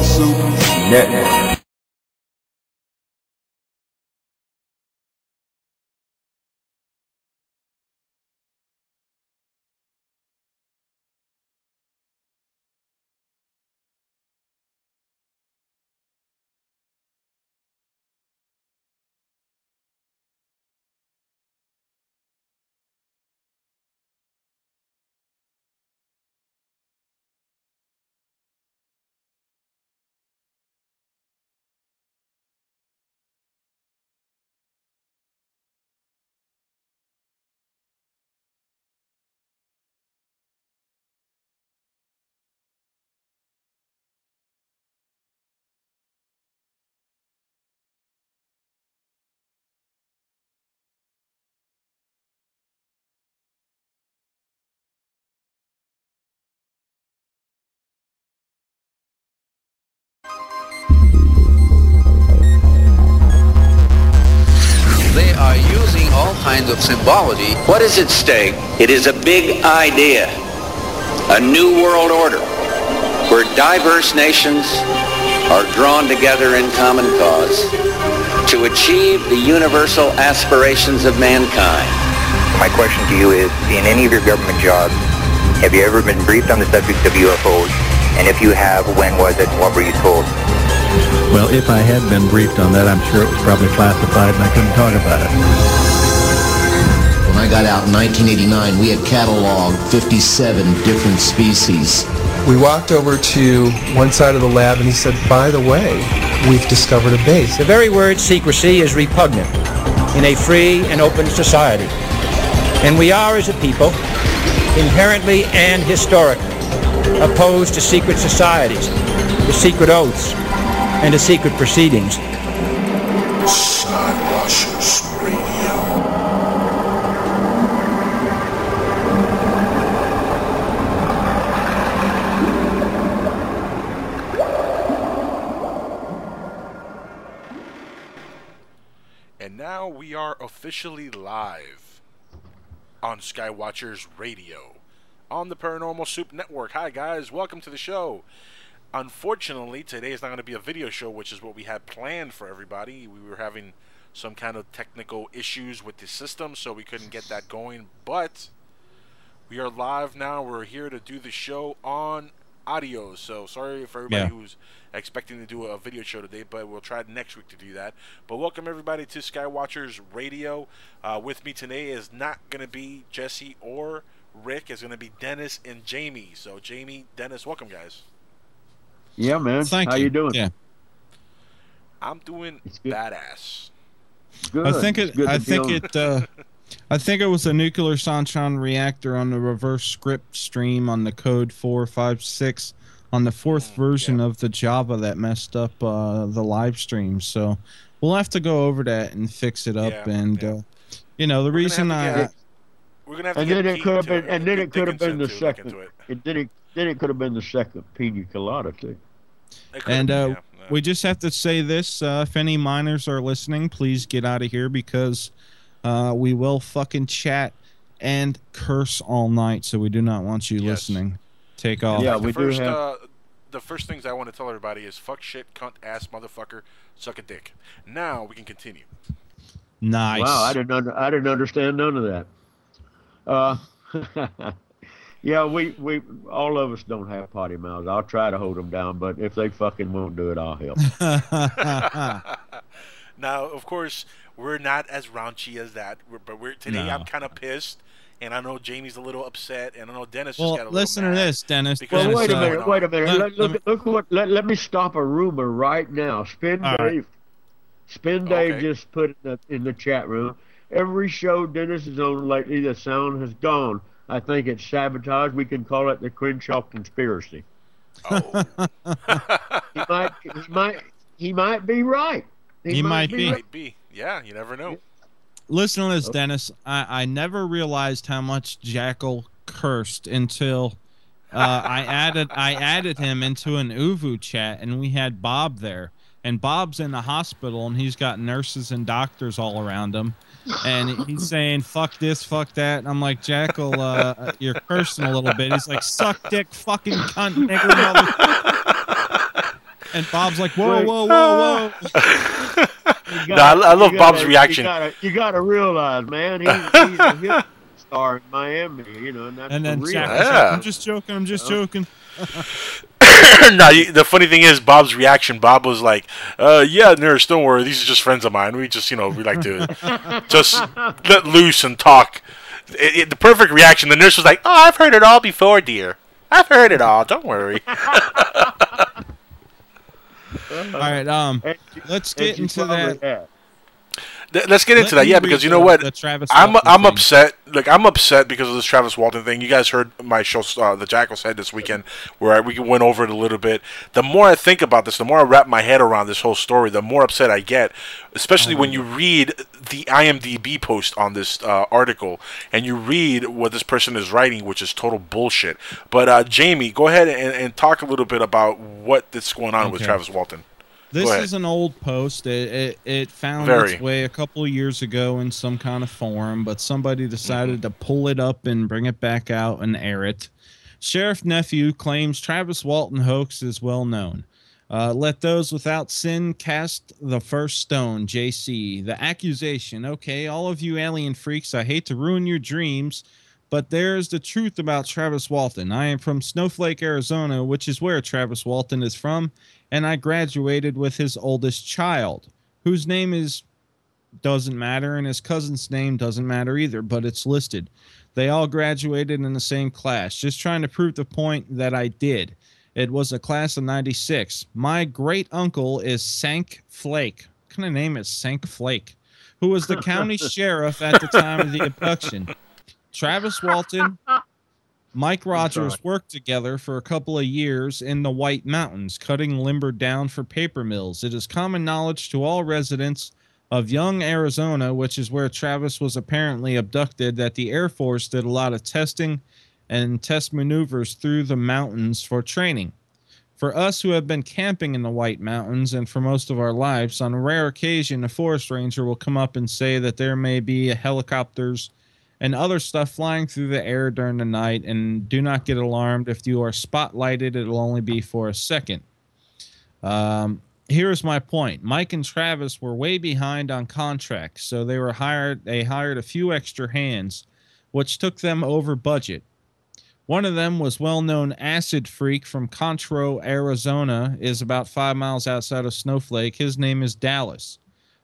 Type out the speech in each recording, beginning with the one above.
Paranormal Soup Network. All kinds of symbology. What is at stake? It is a big idea, a new world order, where diverse nations are drawn together in common cause to achieve the universal aspirations of mankind. My question to you is, in any of your government jobs, have you ever been briefed on the subject of UFOs? And if you have, when was it and what were you told? Well, if I had been briefed on that, I'm sure it was probably classified and I couldn't talk about it. When I got out in 1989, we had cataloged 57 different species. We walked over to one side of the lab and he said, by the way, we've discovered a base. The very word secrecy is repugnant in a free and open society. And we are, as a people, inherently and historically opposed to secret societies, to secret oaths, and to secret proceedings. Skywatchers Radio. And now we are officially live on Skywatchers Radio on the Paranormal Soup Network. Hi, guys. Welcome to the show. Unfortunately, today is not going to be a video show, which is what we had planned for everybody. We were having some kind of technical issues with the system, so we couldn't get that going. But we are live now. We're here to do the show on audio. So sorry for everybody Yeah. who's expecting to do a video show today, but we'll try next week to do that. But welcome everybody to Skywatchers Radio. Uh, with me today is not going to be Jesse or Rick. It's going to be Dennis and Jamie. So Jamie, Dennis, welcome guys. Yeah, man. Thank How you. you doing? Yeah. I'm doing good. badass. Good. I think It's it. good I think it. Uh, I think it was a nuclear sunshine reactor on the reverse script stream on the code four five six on the fourth version of the Java that messed up uh, the live stream. So we'll have to go over that and fix it up. Yeah, and uh, you know the reason I. get- We're gonna have to and get then it could have been, and then it could have been the Dickinson to look second. it. It then it then it could have been the second pina colada too. And been, uh, we just have to say this: uh, if any minors are listening, please get out of here because uh, we will fucking chat and curse all night. So we do not want you listening. Take off. Yeah, the we do first, have- Uh, the first things I want to tell everybody is fuck shit, cunt, ass, motherfucker, suck a dick. Now we can continue. Nice. Wow, I didn't under, I didn't understand none of that. Uh, yeah, we we all of us don't have potty mouths. I'll try to hold them down, but if they fucking won't do it, I'll help. Now, of course, we're not as raunchy as that, we're, but we're today. No. I'm kind of pissed, and I know Jamie's a little upset, and I know Dennis well, just got a little listen to this, Dennis. because Well, of wait a minute, going wait a minute. Let- Look, look, look what, let, let me stop a rumor right now. Spin All right. Dave, Spin Dave Okay. just put in the, in the chat room. Every show Dennis is on lately, the sound has gone. I think it's sabotage. We can call it the Crenshaw conspiracy. Oh, He might, he might, he might be right. He might be. right. might be. Yeah, you never know. Listen to this, Oh. Dennis. I, I never realized how much Jackal cursed until uh, I added I added him into an ooVoo chat, and we had Bob there. And Bob's in the hospital, and he's got nurses and doctors all around him, and he's saying "fuck this, fuck that." And I'm like, Jackal, uh, you're cursing a little bit. He's like, "Suck dick, fucking cunt, nigger, mother." And Bob's like, whoa, whoa, whoa, whoa. You No, I- I love you Bob's gotta- reaction. You gotta, you gotta realize, man, he's, he's a hip star in Miami, you know, and that's And then real. Jack was like, I'm just joking, I'm just joking. no, the funny thing is Bob's reaction. Bob was like, uh, "Yeah, nurse, don't worry. These are just friends of mine. We just, you know, we like to just let loose and talk." It, it- the perfect reaction. The nurse was like, "Oh, I've heard it all before, dear. I've heard it all. Don't worry." All right, um, let's get into that. have. Let's get into Let that, yeah, because you know what? Travis I'm Walton I'm thing. upset. Like I'm upset because of this Travis Walton thing. You guys heard my show, uh, the Jackal said this weekend, where I, we went over it a little bit. The more I think about this, the more I wrap my head around this whole story, the more upset I get. Especially when you read the IMDb post on this uh, article and you read what this person is writing, which is total bullshit. But uh, Jamie, go ahead and, and talk a little bit about what that's going on with Travis Walton. This is an old post. It, it, it found Very. its way a couple years ago in some kind of forum, but somebody decided Mm-hmm. to pull it up and bring it back out and air it. Sheriff Nephew claims Travis Walton hoax is well known. Uh, let those without sin cast the first stone. JC. The accusation. Okay, all of you alien freaks, I hate to ruin your dreams, but there's the truth about Travis Walton. I am from Snowflake, Arizona, which is where Travis Walton is from, and I graduated with his oldest child, whose name is doesn't matter, and his cousin's name doesn't matter either, but it's listed. They all graduated in the same class. Just trying to prove the point that I did. It was a class of 96. My great uncle is Sank Flake. What kind of name is Sank Flake? Who was the county sheriff at the time of the abduction. Travis Walton, Mike Rogers worked together for a couple of years in the White Mountains, cutting lumber down for paper mills. It is common knowledge to all residents of Young, Arizona, which is where Travis was apparently abducted, that the Air Force did a lot of testing and test maneuvers through the mountains for training. For us who have been camping in the White Mountains and for most of our lives, on a rare occasion, a forest ranger will come up and say that there may be helicopters and other stuff flying through the air during the night. And do not get alarmed if you are spotlighted; it'll only be for a second. Um, here's my point: Mike and Travis were way behind on contracts, so they were hired. They hired a few extra hands, which took them over budget. One of them was well-known acid freak from Concho, Arizona, is about five miles outside of Snowflake. His name is Dallas.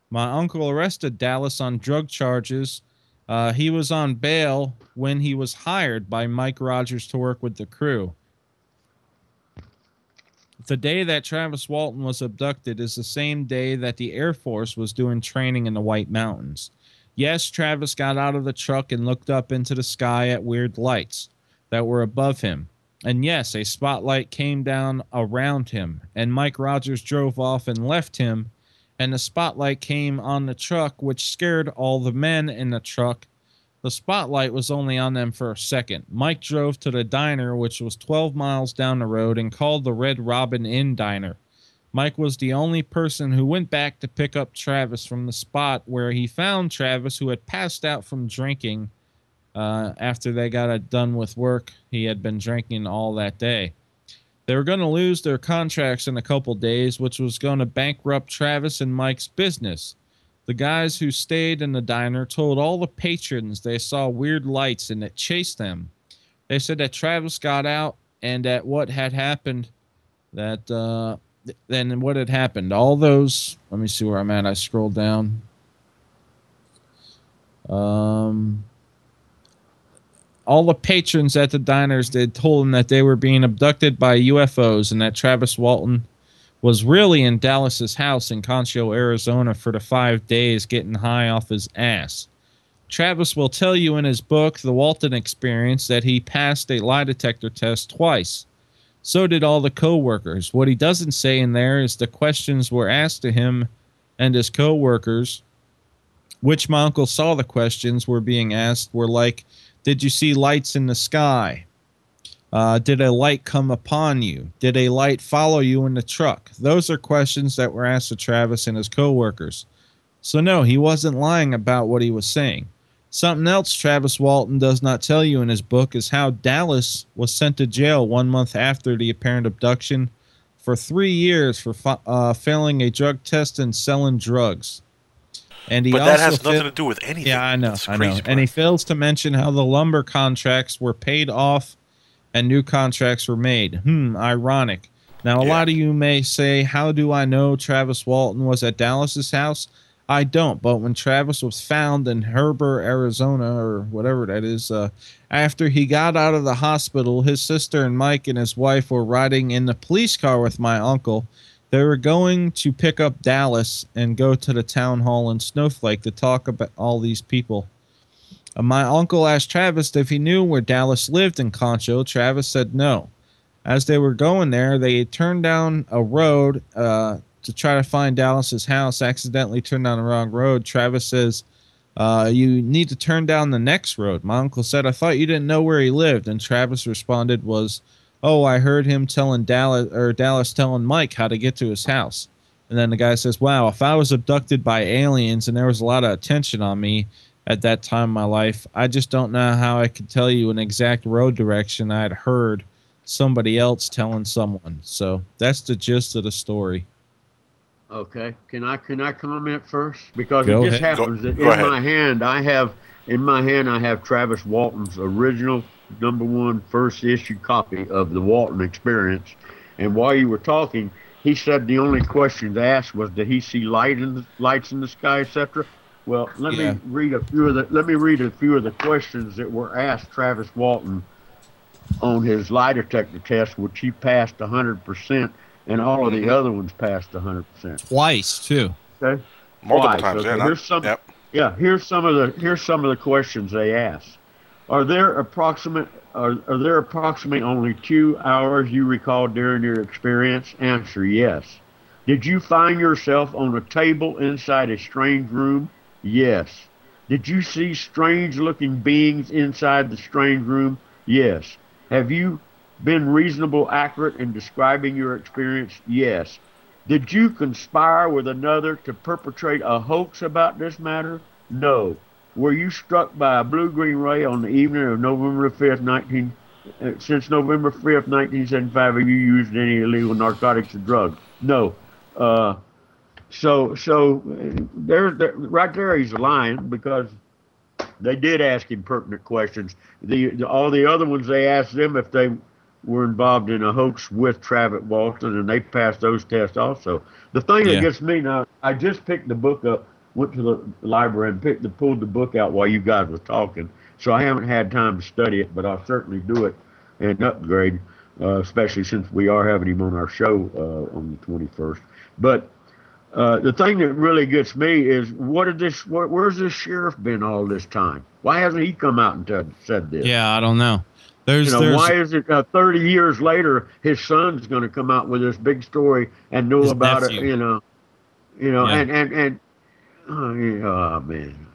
My uncle arrested Dallas on drug charges. Uh, he was on bail when he was hired by Mike Rogers to work with the crew. The day that Travis Walton was abducted is the same day that the Air Force was doing training in the White Mountains. Yes, Travis got out of the truck and looked up into the sky at weird lights that were above him. And yes, a spotlight came down around him, and Mike Rogers drove off and left him, and the spotlight came on the truck, which scared all the men in the truck. The spotlight was only on them for a second. Mike drove to the diner, which was 12 miles down the road, and called the Red Robin Inn diner. Mike was the only person who went back to pick up Travis from the spot where he found Travis, who had passed out from drinking uh, after they got done with work. He had been drinking all that day. They were going to lose their contracts in a couple days, which was going to bankrupt Travis and Mike's business. The guys who stayed in the diner told all the patrons they saw weird lights and it chased them. They said that Travis got out and that what had happened, that uh, then what had happened. All those. Let me see where I'm at. I scrolled down. Um, all the patrons at the diners they told them that they were being abducted by UFOs and that Travis Walton was really in Dallas's house in Concho, Arizona for the 5 days getting high off his ass. Travis will tell you in his book The Walton Experience that he passed a lie detector test twice. So did all the co-workers. What he doesn't say in there is the questions were asked to him and his co-workers which my uncle saw the questions were being asked were like did you see lights in the sky? Uh, did a light come upon you? Did a light follow you in the truck? Those are questions that were asked to travis and his co-workers. So no he wasn't lying about what he was saying. Something else travis walton does not tell you in his book is how dallas was sent to jail one month after the apparent abduction for three years for uh, failing a drug test and selling drugs. And he But that has nothing to do with anything. Yeah, I know, I know. crazy, And he fails to mention how the lumber contracts were paid off and new contracts were made. Hmm, ironic. Now, a lot of you may say, How do I know Travis Walton was at Dallas's house? I don't, but when Travis was found in Heber, Arizona, or whatever that is, uh, after he got out of the hospital, his sister and Mike and his wife were riding in the police car with my uncle. They were going to pick up Dallas and go to the town hall in Snowflake to talk about all these people. Uh, my uncle asked Travis if he knew where Dallas lived in Concho. Travis said no. As they were going there, they turned down a road uh, to try to find Dallas's house. Accidentally turned down the wrong road. Travis says, uh, "You need to turn down the next road." My uncle said, "I thought you didn't know where he lived." And Travis responded, "Was oh, I heard him telling Dallas or Dallas telling Mike how to get to his house." And then the guy says, "Wow, if I was abducted by aliens and there was a lot of attention on me." At that time in my life, I just don't know how I could tell you an exact road direction I'd heard somebody else telling someone. So that's the gist of the story. Okay. Can I can I comment first? Because Go it just ahead. happens Go- that go in ahead. my hand I have in my hand I have Travis Walton's original number one first issue copy of the Walton Experience. And while you were talking, he said the only questions asked was did he see light in the, lights in the sky, etc. Well, let Yeah. me read a few of the let me read a few of the questions that were asked Travis Walton on his lie detector test, which he passed 100%, and all of the mm-hmm. other ones passed 100%. Twice too. Okay. Multiple Twice, times, okay. yeah, Here's some. yep. Yeah. Here's some of the here's some of the questions they asked. Are there approximate are, are there approximately only two hours you recall during your experience? Answer yes. Did you find yourself on a table inside a strange room? Yes. Did you see strange looking beings inside the strange room? Yes. Have you been reasonable accurate in describing your experience? Yes. Did you conspire with another to perpetrate a hoax about this matter? No. Were you struck by a blue-green ray on the evening of November 5th, 19, uh, since November 5th, 1975, have you used any illegal narcotics or drugs? No. Uh, so, so there, there, right there, he's lying because they did ask him pertinent questions. The, the all the other ones they asked them if they were involved in a hoax with Travis Walton, and they passed those tests also. The thing Yeah. that gets me now, I just picked the book up, went to the library and picked the pulled the book out while you guys were talking, so I haven't had time to study it, but I'll certainly do it and upgrade, uh, especially since we are having him on our show uh, on the 21st. But uh, the thing that really gets me is what did this? Where, where's this sheriff been all this time? Why hasn't he come out and t- said this? Yeah, I don't know. There's you know, there's why is it uh, 30 years later his son's going to come out with this big story and know about nephew. it? You know, you know, Yeah. and and and oh, yeah, man,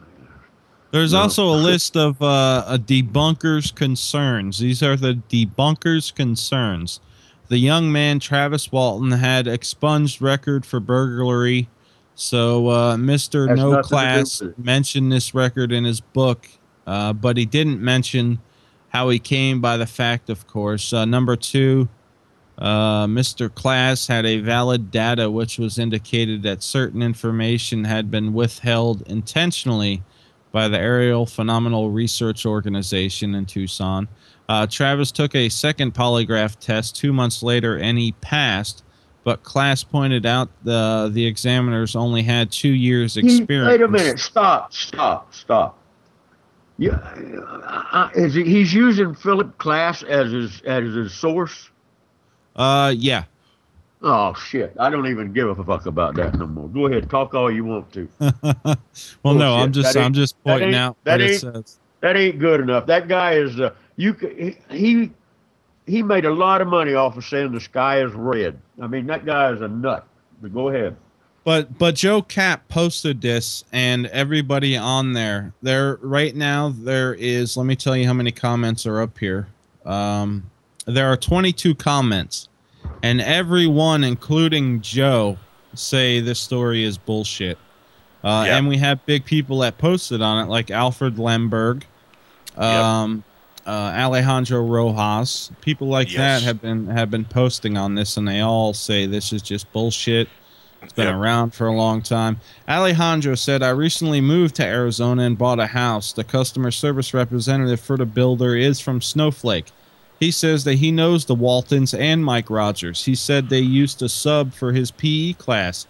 There's No. also a list of uh, a debunkers' concerns. These are the debunkers' concerns. The young man Travis Walton had expunged record for burglary, so uh, Mr. Has No Class mentioned this record in his book, uh, but he didn't mention how he came by the fact. Of course, uh, number two. Uh, Mr. Klass had a valid data which was indicated that certain information had been withheld intentionally by the Aerial Phenomena Research Organization in Tucson. Uh, Travis took a second polygraph test two months later and he passed, but Klass pointed out the the examiners only had two years experience. wait a minute, stop, stop, stop. Yeah, uh, is he, he's using Philip Klass as his as his source? Uh, yeah. Oh shit! I don't even give a fuck about that no more. Go ahead, talk all you want to. well, no. I'm just I'm just that pointing ain't- out that what it ain't- says. That ain't good enough. That guy is uh, you. He he made a lot of money off of saying the sky is red. I mean, that guy is a nut. But go ahead. But but Joe Capp posted this, and everybody on there, there right now there is. Let me tell you how many comments are up here. Um, there are 22 comments, and everyone, including Joe, say this story is bullshit. Uh, Yep. And we have big people that posted on it, like Alfred Lehmberg. Um, uh, Alejandro Rojas. People like Yes. that have been have been posting on this, and they all say this is just bullshit. It's been Yep. around for a long time. Alejandro said, "I recently moved to Arizona and bought a house. The customer service representative for the builder is from Snowflake. He says that he knows the Waltons and Mike Rogers. He said they used to sub for his PE class.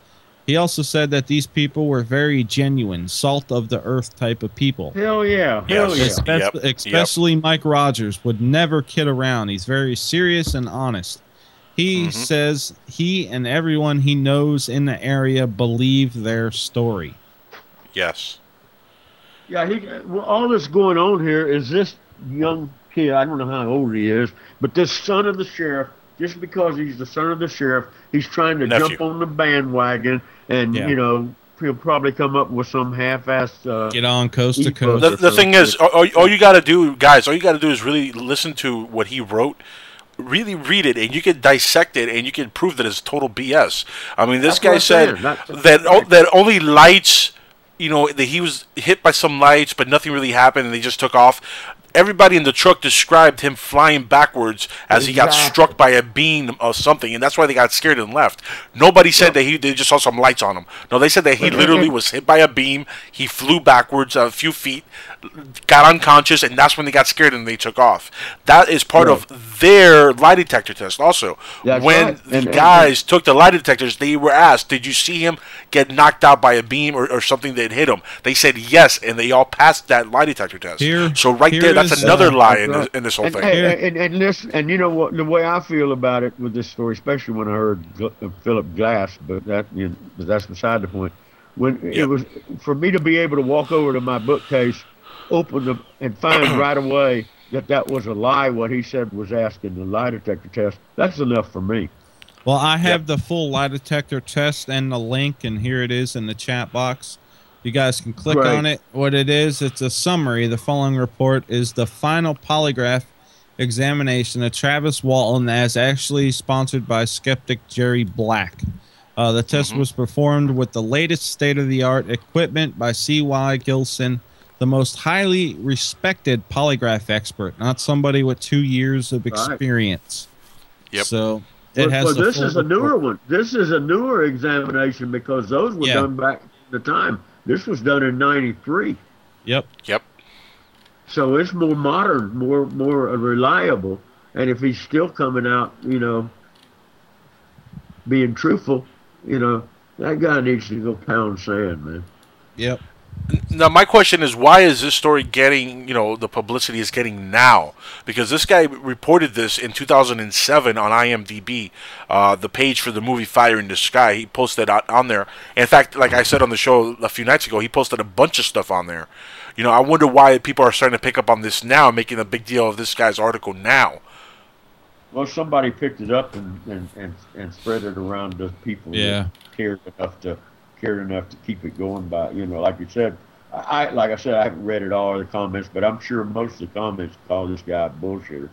He also said that these people were very genuine, salt of the earth type of people. Hell yeah. Hell yeah. Especially, especially Mike Rogers would never kid around. He's very serious and honest. He Mm-hmm. says he and everyone he knows in the area believe their story. Yes. Yeah, he. Well, all that's going on here is this young kid. I don't know how old he is, but this son of the sheriff. Just because he's the son of the sheriff, he's trying to Nephew. jump on the bandwagon, and Yeah. you know he'll probably come up with some half-assed. Uh, Get on coast to coast. The, the thing is, all, all- all you got to do, guys, all you got to do is really listen to what he wrote. Really read it, and you can dissect it, and you can prove that it's total BS. I mean, this That's guy said that o- that only lights, you know, that he was hit by some lights, but nothing really happened, and they just took off. Everybody in the truck described him flying backwards as he got struck by a beam or something, and that's why they got scared and left. Nobody said that he they just saw some lights on him. No, they said that he literally was hit by a beam. He flew backwards a few feet, got unconscious, and that's when they got scared and they took off. That is part of their lie detector test. Also, That's when right. the And- and- guys took the lie detectors, they were asked, "Did you see him get knocked out by a beam or, or something that hit him?" They said yes, and they all passed that lie detector test. Here- so right here there, that's is, another uh, lie in That's this, in this whole and, thing. And, and, and listen, and you know what? The way I feel about it with this story, especially when I heard uh, Philip Klass, but that you know, but that's beside the point. When Yep. it was for me to be able to walk over to my bookcase, open them, and find right away that that was a lie. What he said was asking the lie detector test. That's enough for me. Well, I have the full lie detector test and the link, and here it is in the chat box. You guys can click Right. on it. What it is, it's a summary. The following report is the final polygraph examination of Travis Walton, as actually sponsored by skeptic Jerry Black. Uh, the test was performed with the latest state of the art equipment by C.Y. Gilson, the most highly respected polygraph expert, not somebody with two years of Right. experience. Yep. So it But, has but the this full is a newer one. This is a newer examination because those were Yeah. done back at the time. This was done in '93. Yep. Yep. So it's more modern, more more reliable. And if he's still coming out, you know, being truthful, you know, that guy needs to go pound sand, man. Yep. Now, my question is, why is this story getting, you know, the publicity is getting now? Because this guy reported this in 2007 on IMDb, uh, the page for the movie Fire in the Sky. He posted on, on there. In fact, like I said on the show a few nights ago, he posted a bunch of stuff on there. You know, I wonder why people are starting to pick up on this now, making a big deal of this guy's article now. Well, somebody picked it up and, and, and, and spread it around to people Yeah. that cared enough to cared enough to keep it going by you know, like you said. I, like I said, I haven't read it all the comments, but I'm sure most of the comments call this guy a bullshitter.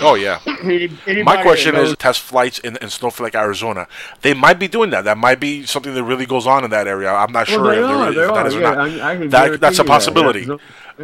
Oh, yeah. My question that is test flights in, in Snowflake, Arizona. They might be doing that. That might be something that really goes on in that area. I'm not Well, sure if, there are, if that are, is or not. I- I That, that's a that, possibility. yeah.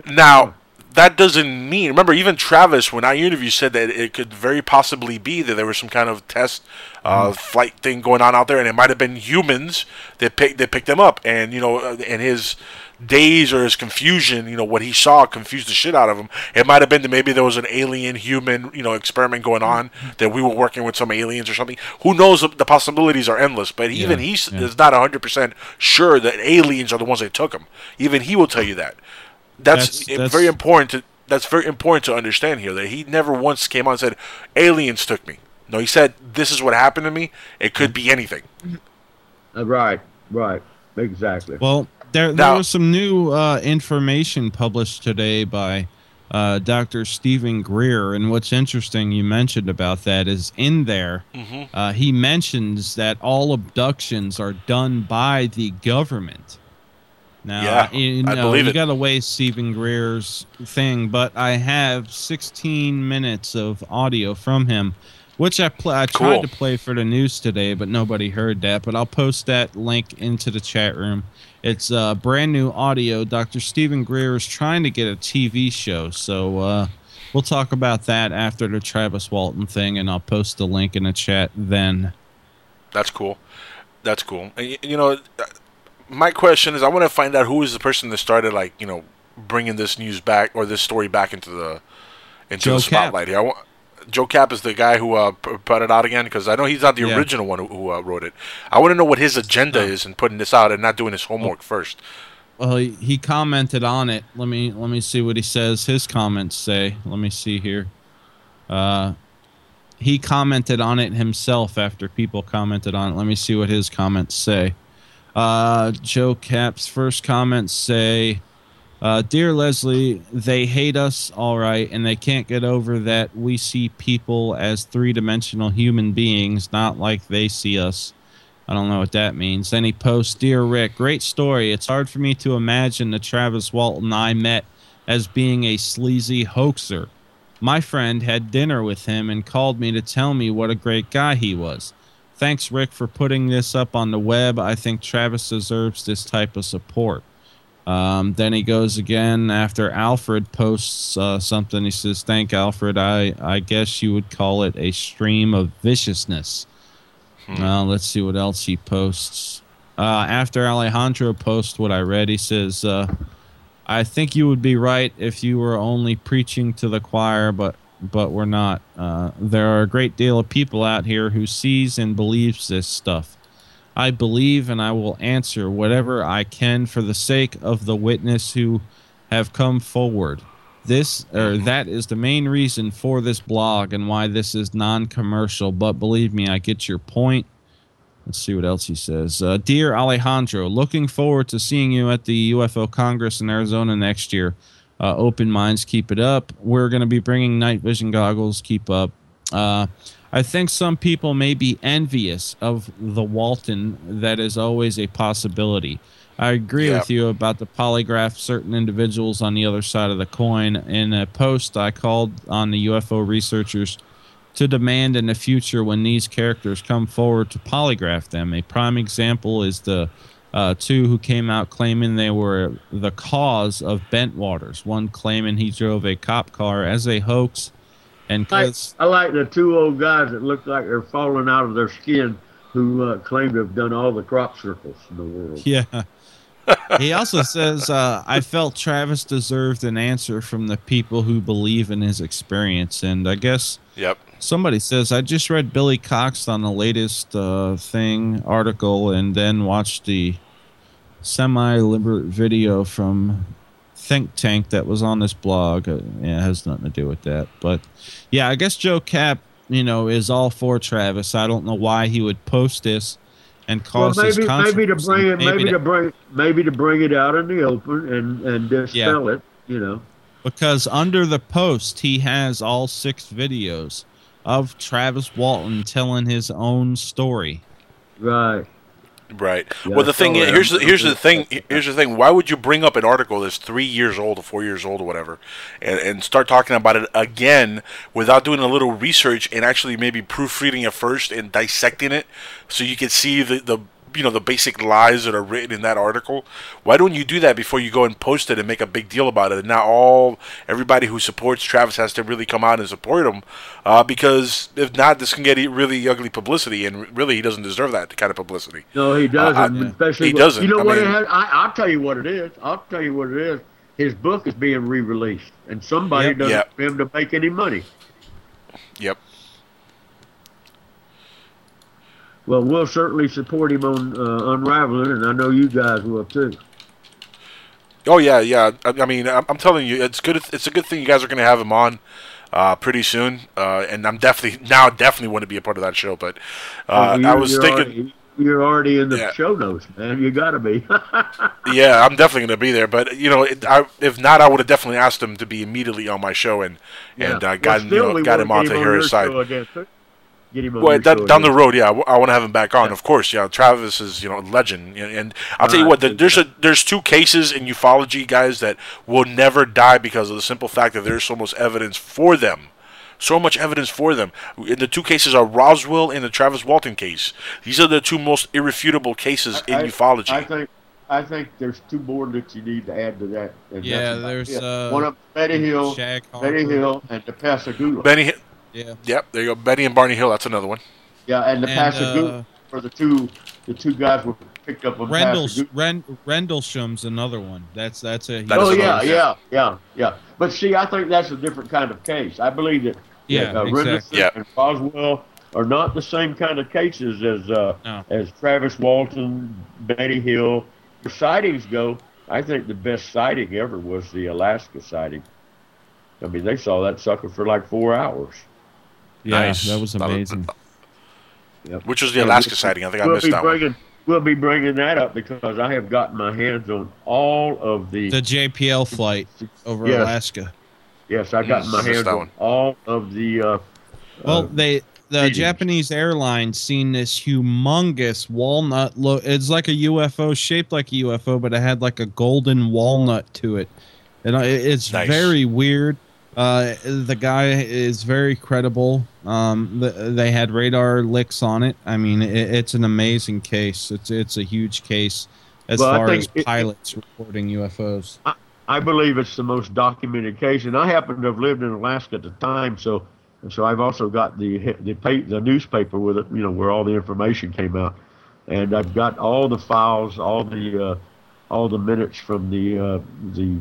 Now, that doesn't mean. Remember, even Travis, when I interviewed, said that it could very possibly be that there was some kind of test uh, mm. flight thing going on out there, and it might have been humans that picked that picked them up. And you know, uh, and his daze or his confusion, you know, what he saw confused the shit out of him. It might have been that maybe there was an alien human, you know, experiment going on mm. that we were working with some aliens or something. Who knows? The possibilities are endless. But even Yeah, he yeah. is not hundred percent sure that aliens are the ones that took him. Even he will tell you that. That's, That's- that's- very important to that's very important to understand here that he never once came on and said aliens took me. No, he said this is what happened to me. It could be anything. Uh, right, right, exactly. Well, there, there Now- was some new uh, information published today by uh, Dr. Stephen Greer. And what's interesting, you mentioned about that, is in there, Mm-hmm. uh, he mentions that all abductions are done by the government. Now, Yeah, you I believe you got to weigh Stephen Greer's thing, but I have 16 minutes of audio from him, which I pl- I tried Cool. to play for the news today, but nobody heard that. But I'll post that link into the chat room. It's uh, brand new audio. Dr. Stephen Greer is trying to get a TV show, so uh, we'll talk about that after the Travis Walton thing, and I'll post the link in the chat then. That's cool. That's cool. You know, my question is, I want to find out who is the person that started, like, you know, bringing this news back or this story back into the into Joe the Cap. spotlight here. I want, Joe Capp is the guy who uh, put it out again because I know he's not the Yeah. original one who, who uh, wrote it. I want to know what his agenda is in putting this out and not doing his homework first. Well, he, he commented on it. Let me let me see what he says. His comments say. Let me see here. Uh, he commented on it himself after people commented on it. Let me see what his comments say. Uh, Joe Capp's first comments say, uh, "Dear Leslie, they hate us, all right, and they can't get over that we see people as three-dimensional human beings, not like they see us." I don't know what that means. Then he posts, Dear Rick, great story. It's hard for me to imagine the Travis Walton I met as being a sleazy hoaxer. My friend had dinner with him and called me to tell me what a great guy he was. Thanks, Rick, for putting this up on the web. I think Travis deserves this type of support. Um, then he goes again after Alfred posts uh, something. He says, Thank Alfred. I, I guess you would call it a stream of viciousness. Uh, let's see what else he posts. Uh, after Alejandro posts what I read, he says, uh, "I think you would be right if you were only preaching to the choir, but but we're not. Uh, there are a great deal of people out here who sees and believes this stuff. I believe, and I will answer whatever I can for the sake of the witness who have come forward." This or that is the main reason for this blog and why this is non-commercial. But believe me, I get your point. Let's see what else he says. Uh, Dear Alejandro, looking forward to seeing you at the UFO Congress in Arizona next year. Uh, open minds, keep it up. We're going to be bringing night vision goggles. Keep up. Uh, I think some people may be envious of the Walton. That is always a possibility. I agree Yep. with you about the polygraph certain individuals on the other side of the coin. In a post, I called on the UFO researchers to demand in the future when these characters come forward to polygraph them. A prime example is the uh, two who came out claiming they were the cause of Bentwaters. One claiming he drove a cop car as a hoax, and I, I like the two old guys that look like they're falling out of their skin who uh, claim to have done all the crop circles in the world. yeah. He also says, uh, I felt Travis deserved an answer from the people who believe in his experience. And I guess Yep. Somebody says I just read Billy Cox on the latest uh, thing article, and then watched the semi-liberate video from Think Tank that was on this blog. Uh, yeah, it has nothing to do with that, but yeah, I guess Joe Capp, you know, is all for Travis. I don't know why he would post this and Well, cause this maybe maybe to bring it, maybe, to- to bring maybe to bring it out in the open and and dispel it. You know. because under the post he has all six videos of Travis Walton telling his own story. Right. Right. Yeah, well, the thing is, here's the, here's the thing. Here's the thing. Why would you bring up an article that's three years old or four years old or whatever, and, and start talking about it again without doing a little research and actually maybe proofreading it first and dissecting it, so you can see the the you know the basic lies that are written in that article. Why don't you do that before you go and post it and make a big deal about it? And now all everybody who supports Travis has to really come out and support him, uh, because if not, this can get really ugly publicity, and really he doesn't deserve that kind of publicity. No, he doesn't. I- especially he when- doesn't. You know I what? mean- it has, I, I'll tell you what it is. I'll tell you what it is. His book is being re-released, and somebody Yep. doesn't Yep. him to make any money. Yep. Well, we'll certainly support him on uh, unraveling, and I know you guys will too. Oh yeah, yeah. I, I mean, I'm, I'm telling you, it's good. It's a good thing you guys are going to have him on uh, pretty soon. Uh, and I'm definitely now definitely want to be a part of that show. But uh, Well, I was thinking, already, you're already in the Yeah. show notes, man. You got to be. yeah, I'm definitely going to be there. But you know, it, I, if not, I would have definitely asked him to be immediately on my show and and uh, got you know, got him on to hear his side. Get him on Well, your down, the road, yeah, I want to have him back on. Of course, yeah. Travis is, you know, a legend, and, and I'll tell you what. Right. There's a there's two cases in ufology, guys, that will never die because of the simple fact that there's so much evidence for them, so much evidence for them. And the two cases are Roswell and the Travis Walton case. These are the two most irrefutable cases in I- ufology. I think I think there's two more that you need to add to that. and Yeah, there's, uh, one of Betty Hill, Shag Betty Hill, and the Pascagoula. Benny. Hi- Yeah. Yep, there you go. Betty and Barney Hill. That's another one. Yeah, and the And, Pascagoula uh, for the two the two guys were picked up on Rendell Pascagoula. Ren, Rendlesham's another one. That's that's a That oh yeah, another- yeah, yeah, yeah. But see, I think that's a different kind of case. I believe that Yeah, that, uh, exactly. Rendlesham Yeah. and Roswell are not the same kind of cases as uh, No. as Travis Walton, Betty Hill. The sightings go, I think the best sighting ever was the Alaska sighting. I mean, they saw that sucker for like four hours. Yeah, Nice. that was That was- amazing. Which was the Alaska we'll- sighting. I think I we'll missed be that one. bringing, We'll be bringing that up because I have gotten my hands on all of the. The JAL flight over Yes. Alaska. Yes, I got Mm, my hands on all of the. Uh, Well, uh, they the meetings. Japanese airlines seen this humongous walnut. Lo- it's like a UFO, shaped like a UFO, but it had like a golden walnut to it, and uh, it's Nice. very weird. Uh, the guy is very credible. Um, the, they had radar licks on it. I mean, it, it's an amazing case. It's it's a huge case as Well, far as it- pilots reporting UFOs. I believe it's the most documented case, and I happen to have lived in Alaska at the time, so so I've also got the the pa- the newspaper with it, you know, where all the information came out, and I've got all the files, all the uh, all the minutes from the uh, the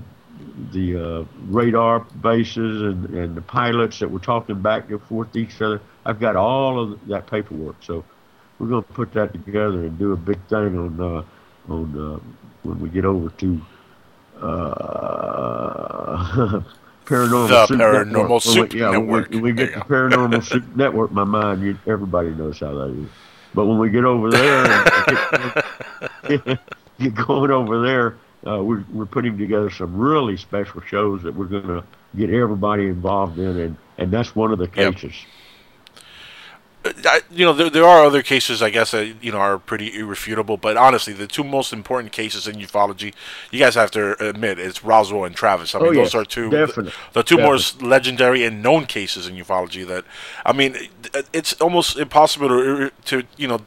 the uh, radar bases and, and the pilots that were talking back and forth to each other. I've got all of that paperwork, so we're going to put that together and do a big thing on uh, on uh, when we get over to uh, paranormal The Soup Paranormal Network. Soup we, yeah, when we- When we, get the paranormal soup network, my mind, you, everybody knows how that is. But when we get over there, and get going over there, uh, we're we're putting together some really special shows that we're going to get everybody involved in, and and that's one of the Yep. cases. I, you know, there, there are other cases, I guess, that you know are pretty irrefutable. But honestly, the two most important cases in ufology, you guys have to admit, it's Roswell and Travis. I mean, Oh, those are two definite, the two most legendary and known cases in ufology. That I mean, it- it's almost impossible to to you know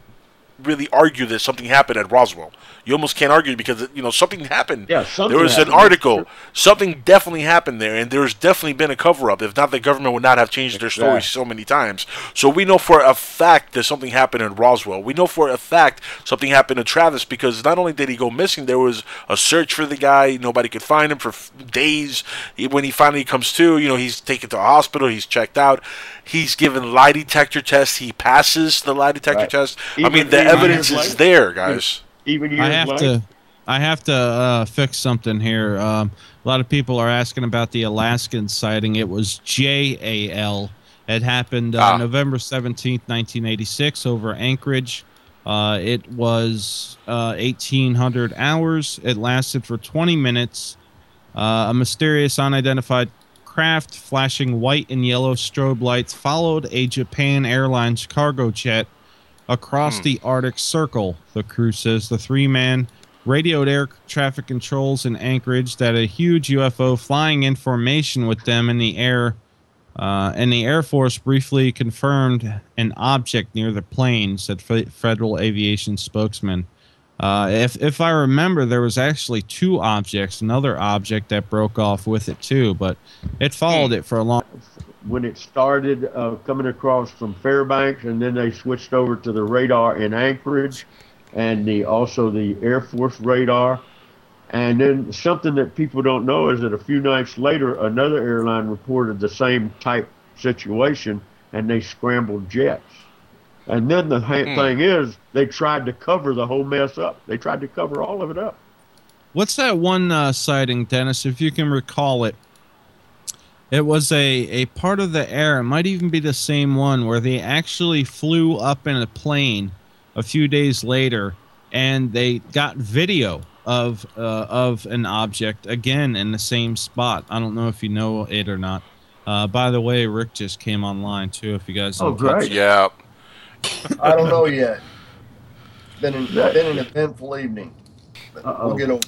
really argue that something happened at Roswell. You almost can't argue because you know something happened. Yeah, something there was happened. an article. Something definitely happened there, and there's definitely been a cover up. If not, the government would not have changed their story so many times. So we know for a fact that something happened in Roswell. We know for a fact something happened to Travis because not only did he go missing, there was a search for the guy. Nobody could find him for f- days. When he finally comes to, you know, he's taken to a hospital. He's checked out. He's given lie detector tests. He passes the lie detector Right. test. I mean, the evidence is later. there, guys. Even years I have later, to, I have to uh, fix something here. Um, a lot of people are asking about the Alaskan sighting. It was J A L. It happened uh, Ah. November seventeenth, nineteen eighty six, over Anchorage. Uh, it was uh, eighteen hundred hours. It lasted for twenty minutes. Uh, a mysterious unidentified craft flashing white and yellow strobe lights followed a Japan Airlines cargo jet across Hmm. the Arctic Circle. The crew says the three man radioed air traffic controls in Anchorage that a huge UFO flying in formation with them in the air. Uh, and the Air Force briefly confirmed an object near the plane, said Fe- Federal Aviation spokesman. Uh, if if I remember, there was actually two objects, another object that broke off with it too, but it followed it for a long. when it started uh, coming across from Fairbanks, and then they switched over to the radar in Anchorage, and the also the Air Force radar. And then something that people don't know is that a few nights later, another airline reported the same type situation, and they scrambled jets. And then the ha- Hmm. thing is, they tried to cover the whole mess up. They tried to cover all of it up. What's that one uh, sighting, Dennis? If you can recall it, it was a a part of the air. It might even be the same one where they actually flew up in a plane a few days later, and they got video of uh, of an object again in the same spot. I don't know if you know it or not. Uh, by the way, Rick just came online too. If you guys Oh, didn't great. Yeah. I don't know yet. Been an, been an eventful evening. Uh-oh. we'll get over.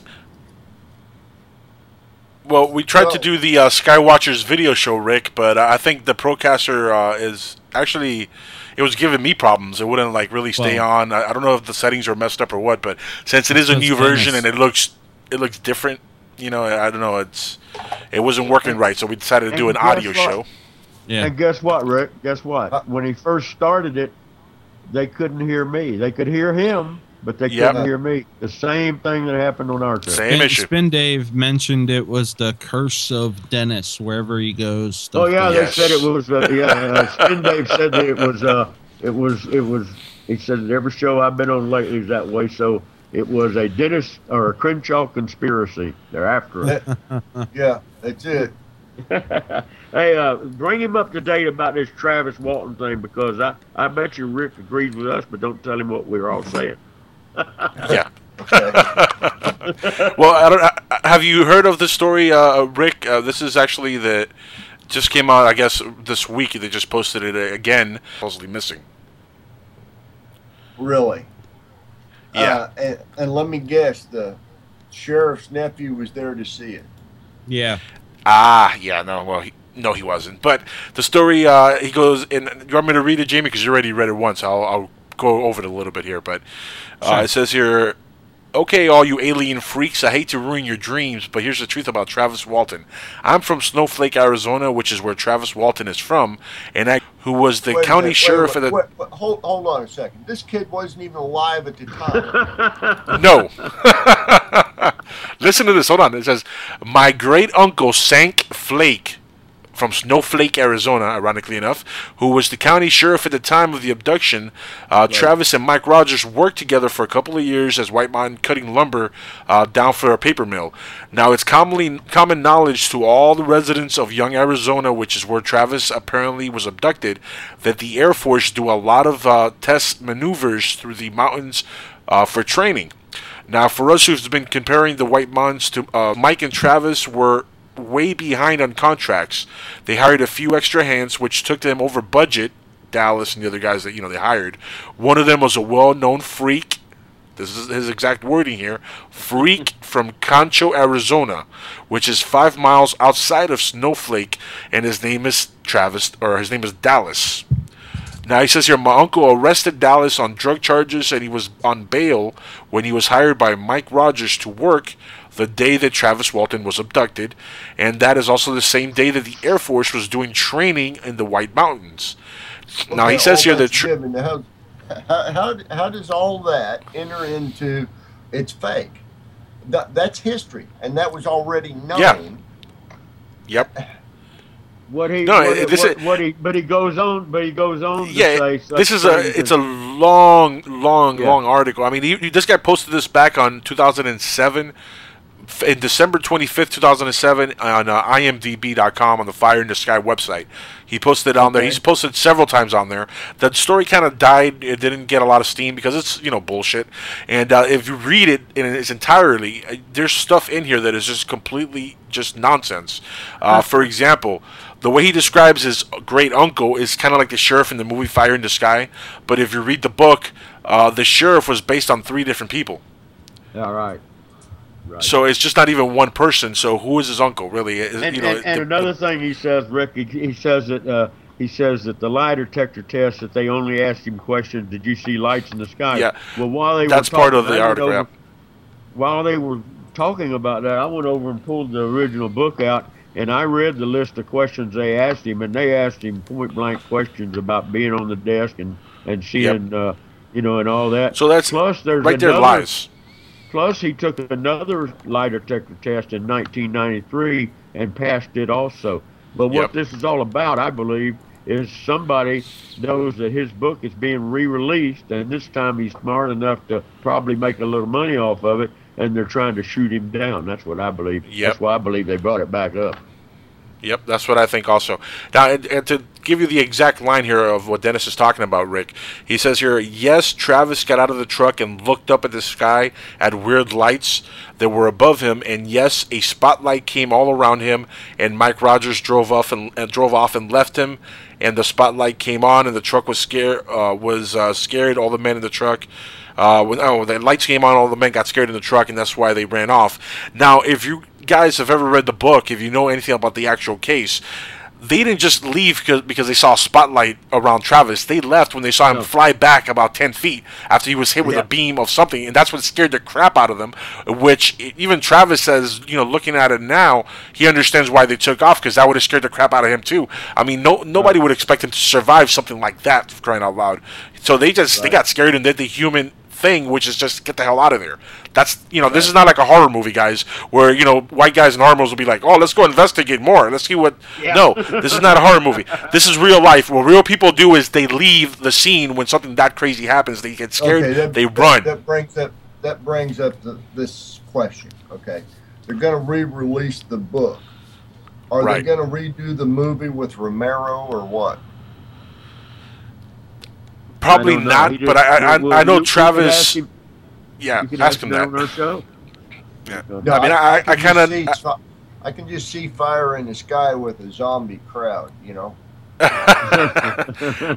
Well, we tried to do the uh, Skywatchers video show, Rick, but uh, I think the Procaster uh, is actually it was giving me problems. It wouldn't like really stay Well- on. I, I don't know if the settings are messed up or what, but since it is a Because new version and it looks it looks different, you know, I don't know. It's it wasn't working right, so we decided to do an audio what? show. Yeah. And guess what, Rick? Guess what? When he first started it, they couldn't hear me. They could hear him, but they Yep. couldn't hear me. The same thing that happened on our trip. Same Spin, issue. Spin Dave mentioned it was the curse of Dennis. Wherever he goes. Oh yeah, goes. they Yes. said it was. Uh, yeah, uh, Spin Dave said that it was. Uh, it was. It was. He said that every show I've been on lately is that way. So it was a Dennis or a Crenshaw conspiracy. They're after it. Yeah, that's it. Hey, uh, bring him up to date about this Travis Walton thing because I, I bet you Rick agrees with us, but don't tell him what we're all saying. Yeah. well, I don't, I, have you heard of the story, uh, Rick? Uh, this is actually the just came out, I guess, this week. They just posted it uh, again, supposedly missing. Really. Yeah. Uh, and, and let me guess, the sheriff's nephew was there to see it. Yeah. Ah, yeah, no, well, he, no, he wasn't. But the story, uh, he goes, and you want me to read it, Jamie? Because you already read it once. I'll, I'll go over it a little bit here. But uh, Sure. it says here, okay, all you alien freaks, I hate to ruin your dreams, but here's the truth about Travis Walton. I'm from Snowflake, Arizona, which is where Travis Walton is from, and I, who was the Wait county minute, wait sheriff minute, of the. wait, wait, hold, hold on a second. This kid wasn't even alive at the time. No. Listen to this. Hold on. It says, My great uncle, Sank Flake, from Snowflake, Arizona, ironically enough, who was the county sheriff at the time of the abduction. Uh, Travis and Mike Rogers worked together for a couple of years as White Mountain cutting lumber uh, down for a paper mill. Now, it's commonly common knowledge to all the residents of Young, Arizona, which is where Travis apparently was abducted, that the Air Force do a lot of uh, test maneuvers through the mountains uh, for training. Now, for us who've been comparing the White Mountains to uh, Mike and Travis were way behind on contracts. They hired a few extra hands, which took them over budget. Dallas and the other guys that you know they hired. One of them was a well-known freak. This is his exact wording here. Freak from Concho, Arizona, which is five miles outside of Snowflake, and his name is Travis, or his name is Dallas. Now he says here, my uncle arrested Dallas on drug charges, and he was on bail when he was hired by Mike Rogers to work the day that Travis Walton was abducted, and that is also the same day that the Air Force was doing training in the White Mountains. Now he says here that that's tr- given. How, how, how, how does all that enter into it's fake? That, that's history, and that was already known. Yeah. Yep. What he, No, what, this what, is- what he, but he goes on, but he goes on to yeah, say such this is a it's as- a long, long, Yeah. long article. I mean, he, he- this guy posted this back on 2007, f- in December 25th, 2007, on uh, IMDb.com on the Fire in the Sky website. He posted it on there. He's posted several times on there. The story kind of died. It didn't get a lot of steam because it's you know bullshit. And uh, if you read it in its entirely, uh, there's stuff in here that is just completely just nonsense. Uh, for example. The way he describes his great uncle is kind of like the sheriff in the movie Fire in the Sky, but if you read the book, uh, the sheriff was based on three different people. Yeah, right. Right. So it's just not even one person. So who is his uncle really? Is- And, you know, and, and the- another thing he says, Rick, he, he says that uh, he says that the lie detector test that they only asked him questions. Did you see lights in the sky? Yeah. Well, while they That's were part of talking, the article, over- While they were talking about that, I went over and pulled the original book out, and I read the list of questions they asked him, and they asked him point blank questions about being on the desk and and seeing, uh, you know, and all that. So that's plus there's right there lies. Plus, he took another lie detector test in 1993 and passed it also. But what Yep. this is all about, I believe, is somebody knows that his book is being re-released, and this time he's smart enough to probably make a little money off of it, and they're trying to shoot him down. That's what I believe. Yep. That's why I believe they brought it back up. Yep, that's what I think also. Now, and, and to give you the exact line here of what Dennis is talking about, Rick, he says here, yes, Travis got out of the truck and looked up at the sky at weird lights that were above him, and yes, a spotlight came all around him, and Mike Rogers drove off and, drove off and left him, and the spotlight came on, and the truck was scared, uh, was uh, scared. All the men in the truck. Uh, when oh, the lights came on, all the men got scared in the truck, and that's why they ran off. Now, if you guys have ever read the book, if you know anything about the actual case, they didn't just leave because, because they saw a spotlight around Travis. They left when they saw him No. fly back about 10 feet after he was hit with Yeah. a beam of something. And that's what scared the crap out of them, which even Travis says, you know, looking at it now, he understands why they took off because that would have scared the crap out of him too. I mean, no nobody would expect him to survive something like that, crying out loud. So they just, they got scared and did the human thing, which is just get the hell out of there. That's you know, this is not like a horror movie, guys, where you know white guys in horror movies will be like, oh, let's go investigate more. Let's see what. Yeah. No, this is not a horror movie. This is real life. What real people do is they leave the scene when something that crazy happens. They get scared. Okay, that, they that- run. That, brings up that brings up the, this question. Okay, they're going to re-release the book. Are Right. they going to redo the movie with Romero or what? Probably I don't know. not, He but just- I I, we'll- I know you- Travis. him- yeah, you ask him that. on our show. Yeah. No, I mean, I, I, can just kind of. see I can just see fire in the sky with a zombie crowd. You know.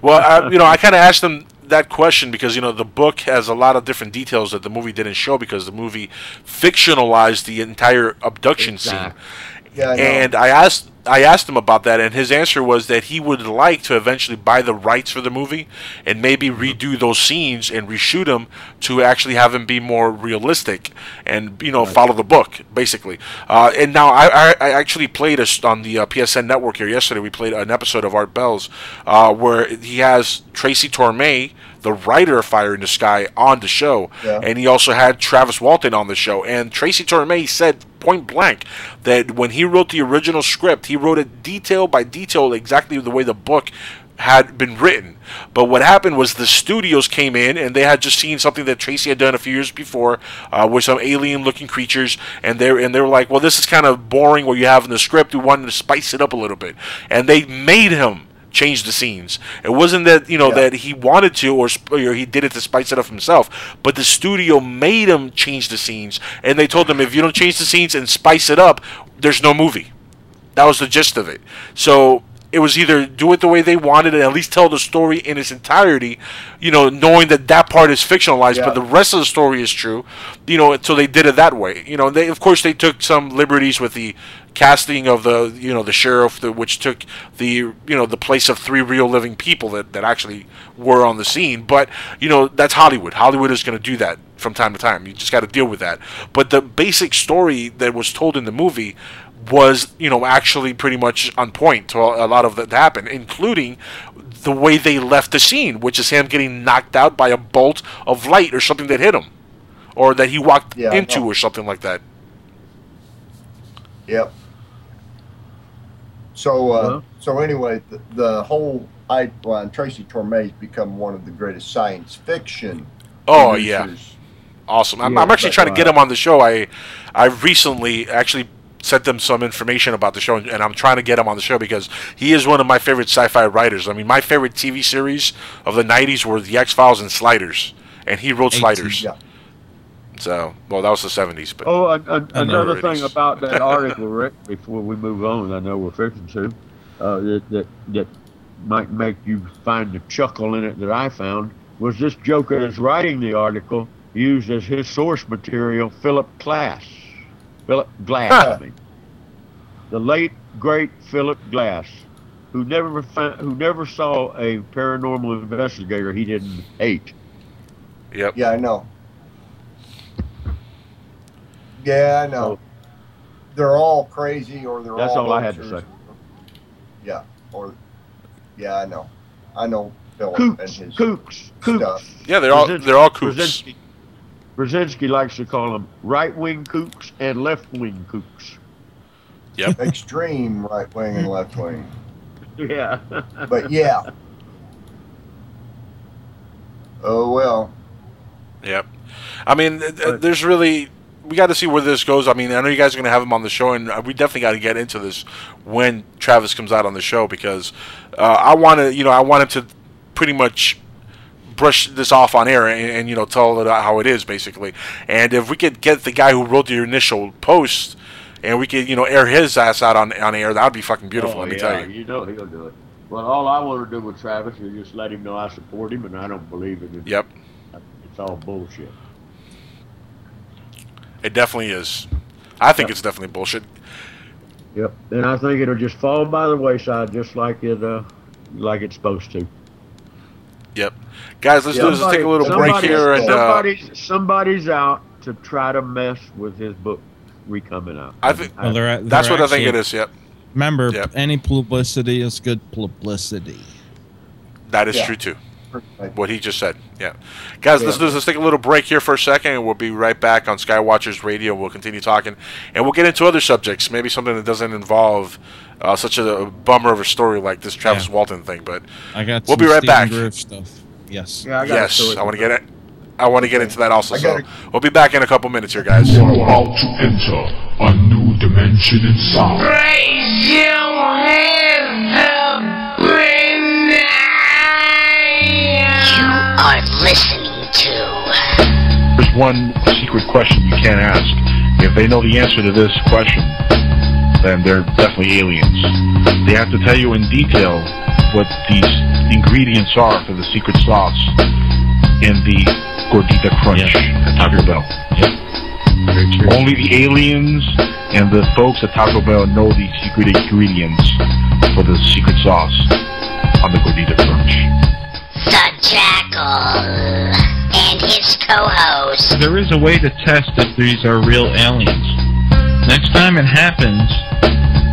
well, I, you know, I kind of asked them that question because you know the book has a lot of different details that the movie didn't show because the movie fictionalized the entire abduction Exactly. scene. Yeah, I and I asked I asked him about that, and his answer was that he would like to eventually buy the rights for the movie and maybe redo those scenes and reshoot them to actually have them be more realistic and you know follow the book basically. Uh, and now I, I, I actually played a, on the uh, PSN network here yesterday. We played an episode of Art Bell's uh, where he has Tracy Torme. The writer of Fire in the Sky on the show, Yeah. and he also had Travis Walton on the show. And Tracy Torme said point blank that when he wrote the original script, he wrote it detail by detail exactly the way the book had been written. But what happened was the studios came in and they had just seen something that Tracy had done a few years before uh, with some alien-looking creatures, and they and they were like, "Well, this is kind of boring what you have in the script. We wanted to spice it up a little bit," and they made him change the scenes. It wasn't that you know Yeah. that he wanted to or, sp- or he did it to spice it up himself, but the studio made him change the scenes, and they told him if you don't change the scenes and spice it up, there's no movie. That was the gist of it. So it was either do it the way they wanted and at least tell the story in its entirety, you know, knowing that that part is fictionalized, Yeah. but the rest of the story is true, you know. So they did it that way. You know, they of course they took some liberties with the casting of the you know the sheriff, the, which took the you know the place of three real living people that that actually were on the scene. But you know that's Hollywood. Hollywood is going to do that from time to time. You just got to deal with that. But the basic story that was told in the movie was you know actually pretty much on point to a lot of that happened, including the way they left the scene, which is him getting knocked out by a bolt of light or something that hit him, or that he walked Yeah, into, or something like that. Yep. So, uh, Well- so anyway, the, the whole I well, and Tracy Torme's become one of the greatest science fiction. Oh yeah. Awesome. I'm, Yeah, I'm actually but, trying to get uh, him on the show. I I recently actually sent them some information about the show, and, and I'm trying to get him on the show because he is one of my favorite sci-fi writers. I mean, my favorite TV series of the '90s were The X Files and Sliders, and he wrote 18. Sliders. Yeah. So, well, that was the '70s, but Oh, a, a, another thing about that article, Rick, before we move on, I know we're fixing to, uh, that, that, that might make you find the chuckle in it that I found, was this joker that's writing the article used as his source material Philip Klass. Philip Klass, Huh. I mean. The late, great Philip Klass, who never, fi- who never saw a paranormal investigator he didn't hate. yep. Yeah, I know. Yeah, I know. So- they're all crazy, or they're That's all. all I had to say. Yeah, or yeah, I know. I know Philip and Kooks, his kooks, kooks. stuff. Yeah, they're all Brzezinski- they're all kooks. Brzezinski, Brzezinski likes to call them right wing kooks and left wing kooks. Yep. Extreme right wing and left wing. Yeah. But yeah. Oh well. Yep. I mean, th- th- But- there's really we got to see where this goes. I mean, I know you guys are going to have him on the show, and uh, we definitely got to get into this when Travis comes out on the show because uh, I want to, you know, I want him to pretty much brush this off on air and, and you know tell it how it is basically. And if we could get the guy who wrote the initial post. And we could, you know, air his ass out on, on air. That would be fucking beautiful. Oh, let me yeah, tell you. You know he'll do it. Well, all I want to do with Travis is just let him know I support him, and I don't believe in it. Yep, It's all bullshit. It definitely is. I think it's definitely bullshit. Yep. And I think it'll just fall by the wayside, just like it, uh, like it's supposed to. Yep. Guys, let's do this. Let's take a little break here and uh, somebody's somebody's out to try to mess with his book re-coming out. I think Well, they're- that's they're what I think it is. Yep. Remember, Yep. any publicity is good publicity. That is Yeah. true too. What he just said. Yeah. Guys, let's. Let's take a little break here for a second, and we'll be right back on Skywatchers Radio. We'll continue talking, and we'll get into other subjects. Maybe something that doesn't involve uh, such a bummer of a story like this Travis Walton thing. But I got. we'll be right Stephen back. Groove stuff. Yes. yes, I want to get it. I want to get into that also. So gotta- we'll be back in a couple minutes here, guys. You are about to enter a new dimension in sound. Raise your hands one secret question you can't ask. If they know the answer to this question, then they're definitely aliens. They have to tell you in detail what these ingredients are for the secret sauce in the Gordita Crunch at Taco Bell. Only the aliens and the folks at Taco Bell know the secret ingredients for the secret sauce on the Gordita Crunch. the Jackal and his co-host. There is a way to test if these are real aliens. Next time it happens,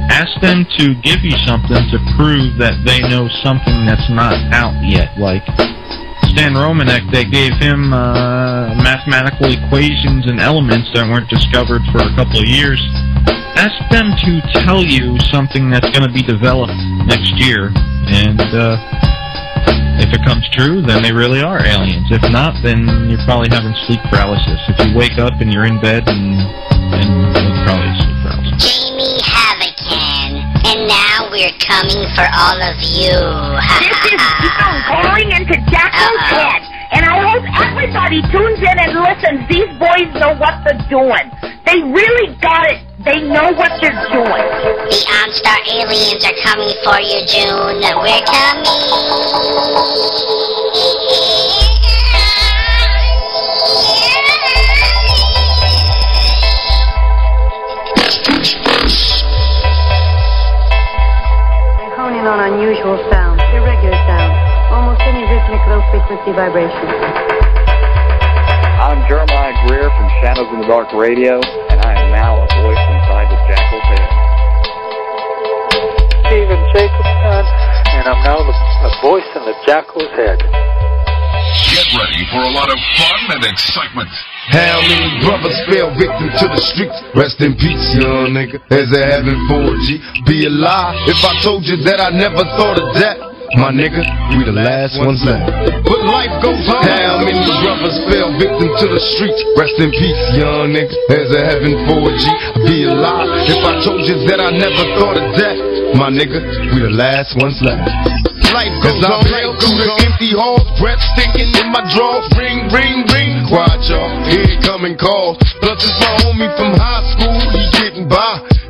ask them to give you something to prove that they know something that's not out yet. Like Stan Romanek, they gave him uh, mathematical equations and elements that weren't discovered for a couple of years. Ask them to tell you something that's going to be developed next year, and uh, if it comes true, then they really are aliens. If not, then you're probably having sleep paralysis. If you wake up and you're in bed, and then it's probably sleep paralysis. Jamie Havocan. And now we're coming for all of you. This is Joan calling into Jacko's head. And I hope everybody tunes in and listens. These boys know what they're doing. They really got it. They know what they're doing. The OnStar aliens are coming for you, June. We're coming. They hone in on unusual sounds, irregular sounds, almost any rhythmic low-frequency vibration. I'm Jeremiah Greer from Shadows in the Dark Radio, and I am Stephen Jacobson, and I'm now the, a voice in the Jackal's head. Get ready for a lot of fun and excitement. How many brothers fell victim to the streets? Rest in peace, young nigga. As a heaven 4G. Be a lie if I told you that I never thought of that. My nigga, we the last ones left. But life goes on. How many brothers fell victim to the streets? Rest in peace, young nigga. As a heaven 4G. Be alive if I told you that I never thought of that. My nigga, we the last ones left. Life goes on. As I through the empty halls, breath stinking in my drawers. Ring, ring, ring. Quiet, y'all. Incoming calls. Plus, it's my homie from high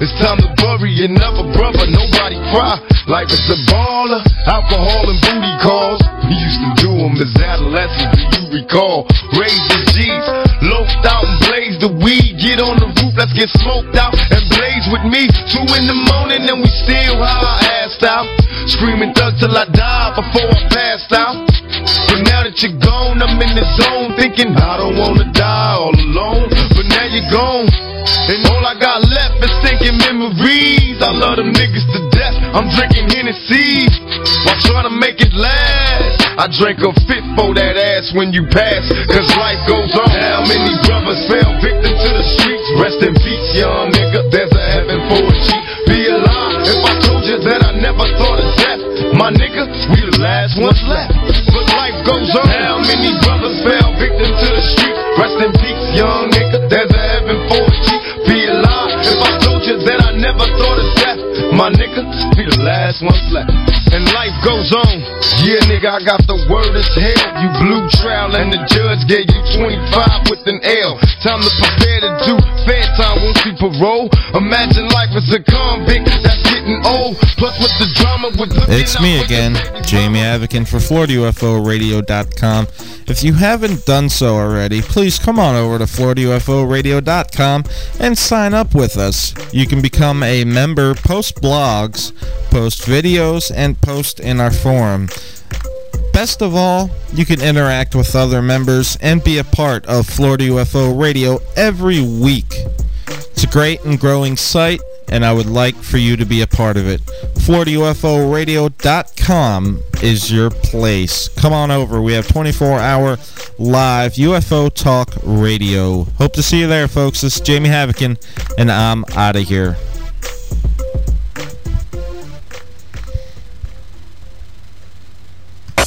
It's time to bury another brother. Nobody cry. Life is a baller. Alcohol and booty calls. We used to do them as adolescents. Do you recall? Raise the G's. Loped out and blaze the weed. Get on the roof. Let's get smoked out and blaze with me. Two in the morning and we still high assed out. Screaming thug till I die before I passed out. But now that you're gone, I'm in the zone thinking I don't wanna die all alone. But now you're gone. And all I got left is thinking memories. I love them niggas to death. I'm drinking Hennessy while trying to make it last. I drank a fit for that ass when you pass, cause life goes on. How many brothers fell victim to the streets? Rest in peace, young nigga. There's a heaven for a My nigga, we the last ones left. But life goes on. How many brothers fell victim to the streets? Rest in peace, young nigga. There's a heaven for a G. Be alive if I told you that I never thought of death. My nigga, we the last ones left. And life goes on. Yeah, nigga, I got the word as hell. You blew trial and the judge gave you 25 with an L. Time to prepare to do fair time, won't see parole. Imagine life as a convict that's getting old. Plus with the drama with It's me again, Jamie Avican for FloridaUFORadio.com. If you haven't done so already, please come on over to FloridaUFORadio.com and sign up with us. You can become a member, post blogs, post videos, and post in our forum. Best of all, you can interact with other members and be a part of Florida UFO Radio every week. It's a great and growing site, and I would like for you to be a part of it. FloridaUFORadio.com is your place. Come on over. We have 24-hour live UFO talk radio. Hope to see you there, folks. This is Jamie Havocan, and I'm out of here.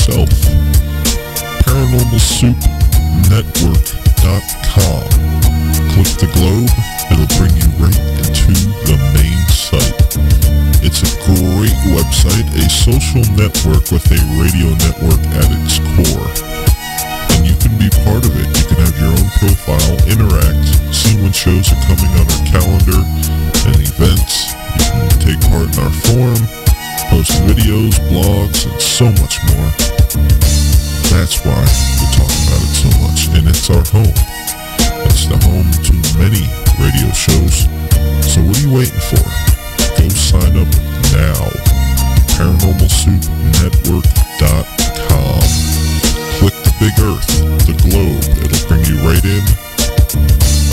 Yourself. ParanormalSoupNetwork.com. Click the globe, it'll bring you right into the main site. It's a great website, a social network with a radio network at its core and you can be part of it. You can have your own profile, interact, see when shows are coming on our calendar and events. You can take part in our forum, post videos, blogs, and so much more. That's why we talk about it so much, and it's our home. It's the home to many radio shows. So what are you waiting for? Go sign up now. ParanormalSoupNetwork.com click the big earth, the globe. It'll bring you right in. On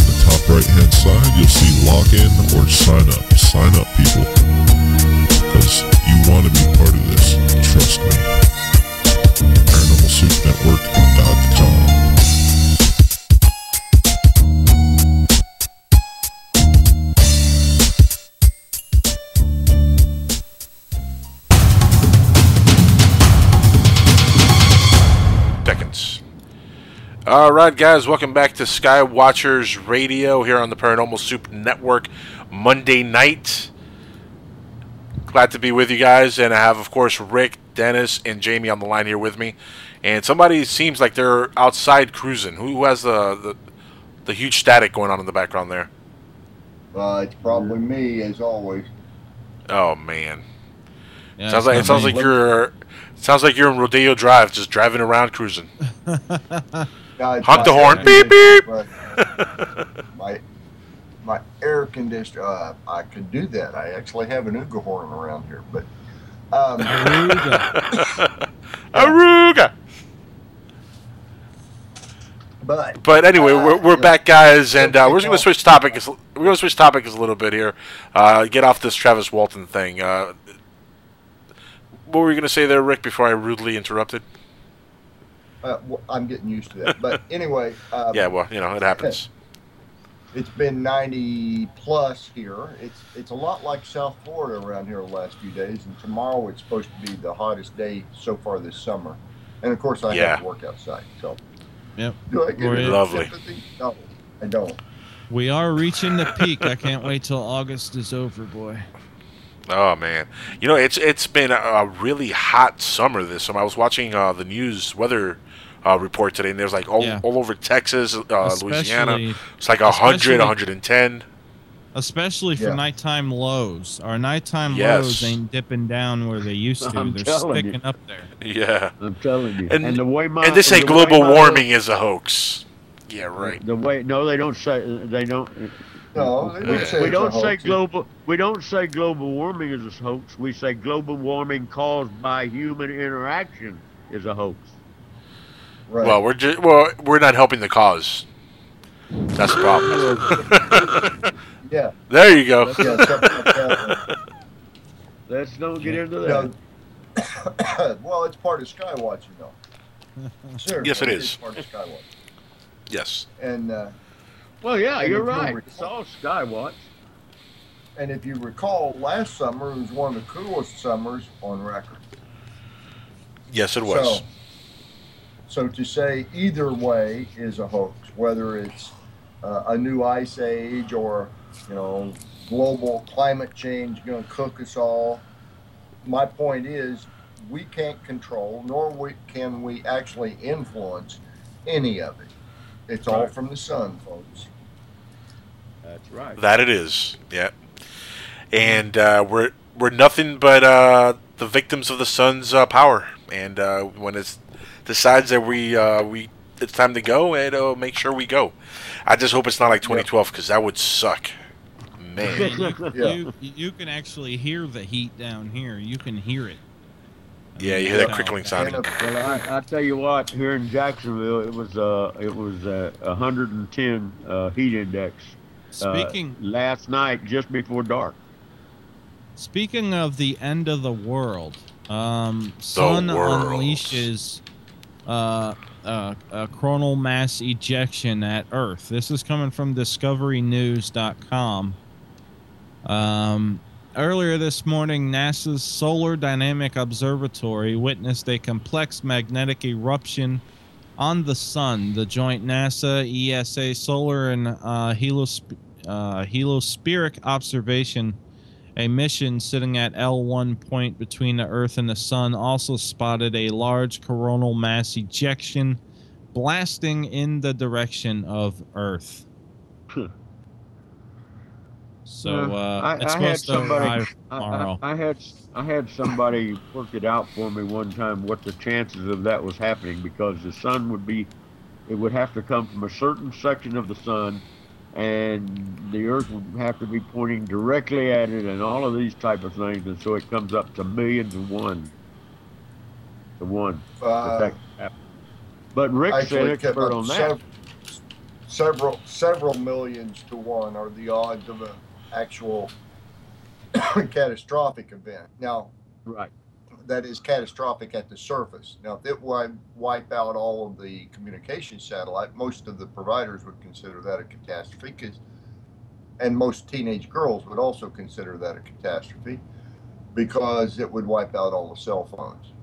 the top right hand side, you'll see login or sign up. Sign up, people. Right, guys, welcome back to Skywatchers Radio here on the Paranormal Soup Network Monday night. Glad to be with you guys, and I have, of course, Rick, Dennis, and Jamie on the line here with me. And somebody seems like they're outside cruising. Who has the the, the huge static going on in the background there? Uh, it's probably me, as always. Oh man, Yeah, sounds like it sounds not like you're sounds like you're in Rodeo Drive, just driving around cruising. Yeah, it's Honk the horn. Beep, beep. but my my air conditioner. Uh, I could do that. I actually have an Uga horn around here, but um, Aruga. But But anyway, uh, we're, we're yeah. back, guys, and uh, we're just going to switch topics. We're going to switch topics a little bit here. Uh, get off this Travis Walton thing. Uh, what were you going to say there, Rick? Before I rudely interrupted. Uh, well, I'm getting used to that. But anyway, um, yeah, well, you know, it happens. It's been 90 plus here. It's it's a lot like South Florida around here the last few days, and tomorrow it's supposed to be the hottest day so far this summer. And of course, I Yeah. have to work outside. So Yep. do I get We're any in- Lovely. sympathy? No, I don't. We are reaching the peak. I can't wait till August is over, boy. Oh man, you know it's it's been a, a really hot summer this summer. I was watching uh, the news weather uh, report today, and there's like all, Yeah. all over Texas, uh, Louisiana. It's like 100, especially- 110. Especially for Yeah. nighttime lows. Our nighttime Yes. lows ain't dipping down where they used to. I'm They're telling you. sticking up there. Yeah, I'm telling you. and, And the way my- and they say the way global my- warming is a hoax. Yeah, right. The way no, they don't say they don't. No, we, say we don't say hoax. global. We don't say global warming is a hoax. We say global warming caused by human interaction is a hoax. Right. Well, we're just well, we're not helping the cause. That's the problem. Yeah. There you go. Yeah, something like. Let's don't get into that. No. well, it's part of skywatching, though. Seriously, Yes, it is. part of skywatching. Yes. And uh, Well, yeah, and you're if you'll right. recall- It's all Skywatch. And if you recall, last summer was one of the coolest summers on record. Yes, it was. So, so to say either way is a hoax, whether it's uh, a new ice age or you know global climate change going to cook us all. My point is, we can't control, nor we, can we actually influence any of it. It's all Right. from the sun, folks. That's right. That it is. Yeah. And uh, we're we're nothing but uh, the victims of the sun's uh, power. And uh, when it decides that we uh, we it's time to go, it'll make sure we go. I just hope it's not like 2012 because that would suck. Man. you, Yeah. you, you can actually hear the heat down here. You can hear it. Yeah, you hear that Yeah. crickling sound. And, Well, I, I tell you what, here in Jacksonville, it was uh, it was uh, 110 uh, heat index. uh, Speaking last night, just before dark. Speaking of the end of the world, um, Sun world. unleashes uh, uh, a coronal mass ejection at Earth. This is coming from DiscoveryNews.com. Um, earlier this morning, NASA's Solar Dynamic Observatory witnessed a complex magnetic eruption on the Sun. The joint NASA ESA Solar and uh, uh, Observation a mission sitting at L1 point between the Earth and the Sun also spotted a large coronal mass ejection blasting in the direction of Earth. So uh, I, it's I had supposed to somebody. arrive I, tomorrow. I, I had I had somebody work it out for me one time what the chances of that was happening because the sun would be, it would have to come from a certain section of the sun, and the Earth would have to be pointing directly at it, and all of these type of things, and so it comes up to millions and one. To one. Uh, that. But Rick said actually expert kept on that. sev- several several millions to one are the odds of an actual catastrophic event. Now, right, that is catastrophic at the surface. Now, if it would wipe out all of the communication satellite, most of the providers would consider that a catastrophe, 'cause- and most teenage girls would also consider that a catastrophe because it would wipe out all the cell phones.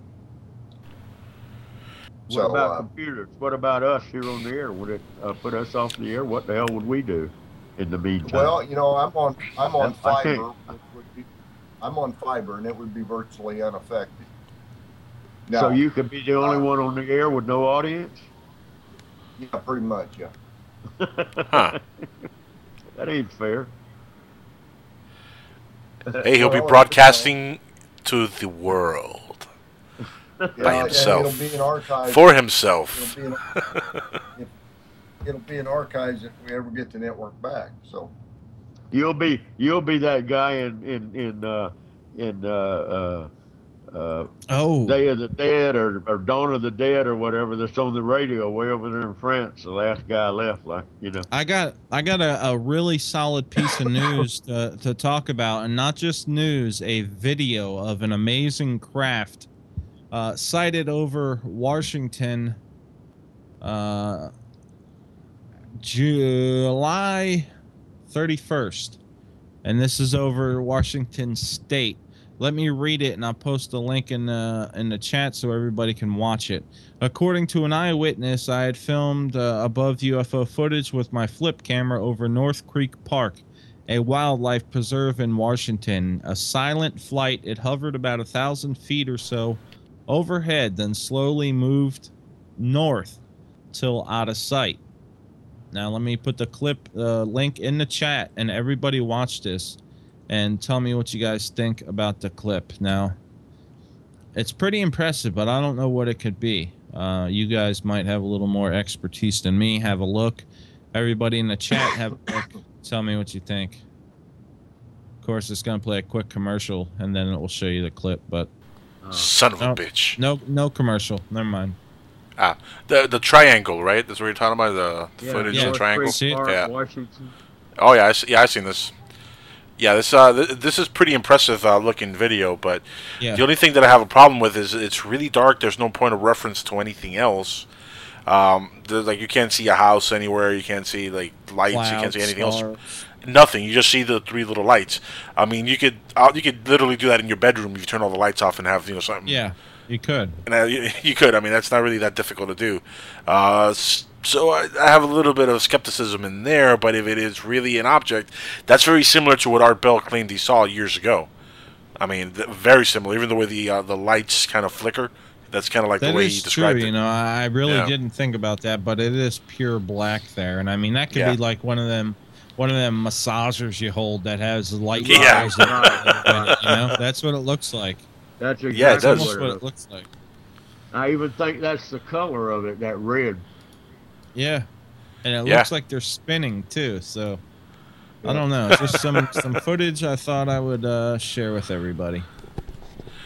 What So, about uh, computers? What about us here on the air? Would it uh, put us off the air? What the hell would we do in the meantime? Well, you know, I'm on I'm on I fiber. which be- I'm on fiber, and it would be virtually unaffected. so Now, you could be the only one on the air with no audience? yeah, pretty much, yeah. Huh. That ain't fair. Hey, he'll be broadcasting to the world Yeah, by himself. be an For himself. It'll be, an, it'll be in archives if we ever get the network back. So You'll be you'll be that guy in in in uh, in uh, uh, uh, oh Day of the Dead or, or Dawn of the Dead or whatever that's on the radio way over there in France. The last guy left, like you know. I got I got a, a really solid piece of news to, to talk about, and not just news, a video of an amazing craft uh, sighted over Washington, uh, July thirty first, and this is over Washington State. Let me read it, and I'll post a link in the in the chat so everybody can watch it. According to an eyewitness, I had filmed uh, above UFO footage with my flip camera over North Creek Park, a wildlife preserve in Washington. A silent flight. It hovered about a thousand feet or so overhead, then slowly moved north till out of sight. Now let me put the clip uh, link in the chat, and everybody watch this and tell me what you guys think about the clip. Now, it's pretty impressive, but I don't know what it could be. Uh, you guys might have a little more expertise than me. Have a look. Everybody in the chat, have a look. Tell me what you think. Of course, it's gonna play a quick commercial, and then it will show you the clip. But Son of a bitch. No, no commercial. Never mind. Ah, the the triangle, right? That's what you're talking about. The, the Yeah, footage yeah. the triangle. Park, Yeah. Washington. Oh yeah, I see, yeah, I've seen this. Yeah, this uh, th- this is pretty impressive uh, looking video, but Yeah. the only thing that I have a problem with is it's really dark. There's no point of reference to anything else. Um, like you can't see a house anywhere. You can't see like lights. you can't see Clouds, anything else. Nothing. You just see the three little lights. I mean, you could uh, you could literally do that in your bedroom you turn all the lights off and have you know something. Yeah, you could. And uh, you, could. I mean, that's not really that difficult to do. Uh, so I, I have a little bit of skepticism in there. But if it is really an object, that's very similar to what Art Bell claimed he saw years ago. I mean, th- very similar. Even the way the uh, the lights kind of flicker, that's kind of like That the way is he true. described You know, I I really Yeah. didn't think about that, but it is pure black there, and I mean that could Yeah. be like one of them, one of them massagers you hold that has light Yeah. in it, you know, that's what it looks like. That's exactly Yeah, it does. Almost what what it looks like. I even think that's the color of it, that red. Yeah, and it Yeah. looks like they're spinning too. So I don't know. It's just some some footage I thought I would uh, share with everybody.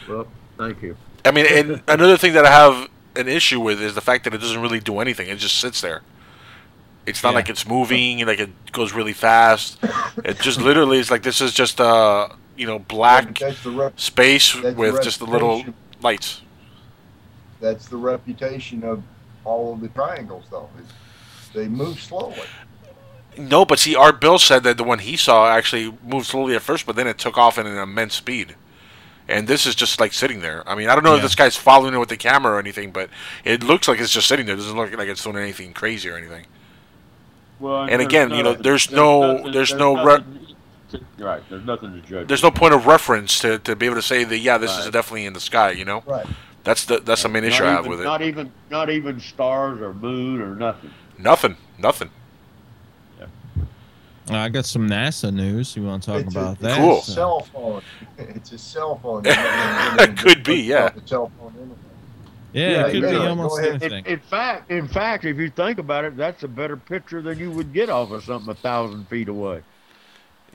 Well, thank you. I mean, and another thing that I have an issue with is the fact that it doesn't really do anything. It just sits there. It's not Yeah. like it's moving, like it goes really fast. It just literally is like this is just a you know black That's the rep- space that's the with just the little lights. That's the reputation of all of the triangles, though. is They move slowly. No, but see, Art Bell said that the one he saw actually moved slowly at first, but then it took off at an immense speed. And this is just like sitting there. I mean, I don't know if this guy's following it with the camera or anything, but it looks like it's just sitting there. It doesn't look like it's doing anything crazy or anything. Well, And there's again, you know, nothing- there's no- nothing- there's no nothing to- right. There's nothing to judge. There's no point of reference to, to be able to say that yeah, this is definitely in the sky. You know, Right. that's the that's the main issue I not have even, with it. Not even, not even stars or moon or nothing. Nothing, nothing. Uh, I got some NASA news. You want to talk It's about it's that? a Cool. So- cell phone. It's a cell phone. It could be, yeah. The cell phone internet. Yeah, Yeah, it could be Go almost anything. In, in fact, in fact, if you think about it, that's a better picture than you would get off of something a thousand feet away.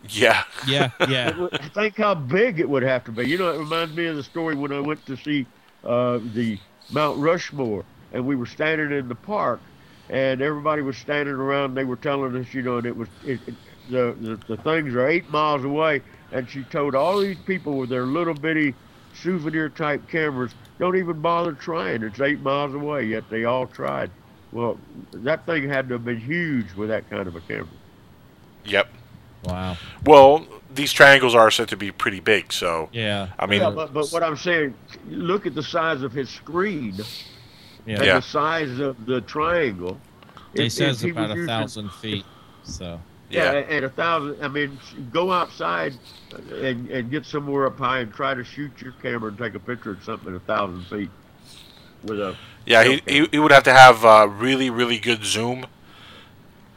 Yeah, Yeah, yeah. It would- think how big it would have to be. You know, it reminds me of the story when I went to see uh, the Mount Rushmore, and we were standing in the park, and everybody was standing around. And they were telling us, you know, and it was it, it, the, the the things are eight miles away, and she told all these people with their little bitty souvenir type cameras, don't even bother trying. It's eight miles away, yet they all tried. Well, that thing had to have been huge with that kind of a camera. yep. Wow. Well, these triangles are said to be pretty big, so Yeah. I mean, yeah, but, but what I'm saying, look at the size of his screen Yeah. and Yeah. the size of the triangle. He If- says if about was a using- thousand feet. So Yeah, yeah. and a thousand. I mean, go outside and, and get somewhere up high and try to shoot your camera and take a picture of something at a thousand feet with a. Yeah, he, he, he would have to have uh, really, really good zoom, Yeah.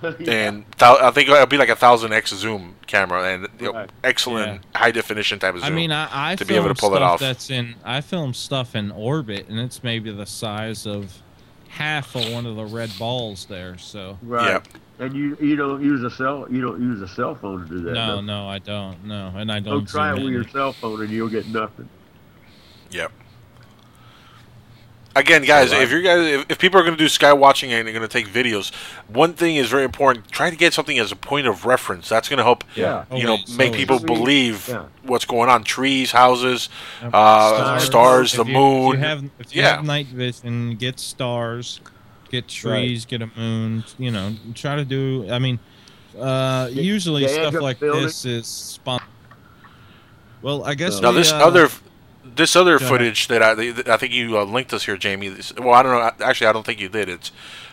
and thou- I think it'll be like a thousand x zoom camera and you know, Right. excellent high definition type of zoom. I mean, I, I to be able to film pull it stuff off. that's in. I film stuff in orbit, and it's maybe the size of half of one of the red balls there. So Right. Yeah. And you you don't use a cell you don't use a cell phone to do that. no, no. no, I don't. No, and I Go don't. try it with your cell phone and you'll get nothing. Yep. Again, guys, if you're guys, if, if people are going to do sky watching and they're going to take videos, one thing is very important: try to get something as a point of reference. That's going to help, Yeah. you know, Okay, make so- people Trees, believe yeah. what's going on. Trees, houses, Yep. uh, stars, the you- moon. If you have, if you Yeah. have night vision, get stars, get trees, get a moon. You know, try to do. I mean, uh, usually stuff like building. this is spon- Well, I guess now we, this uh, other, this other go ahead. footage that I, I think you uh, linked us here, Jamie. This, well, I don't know. Actually, I don't think you did. It's,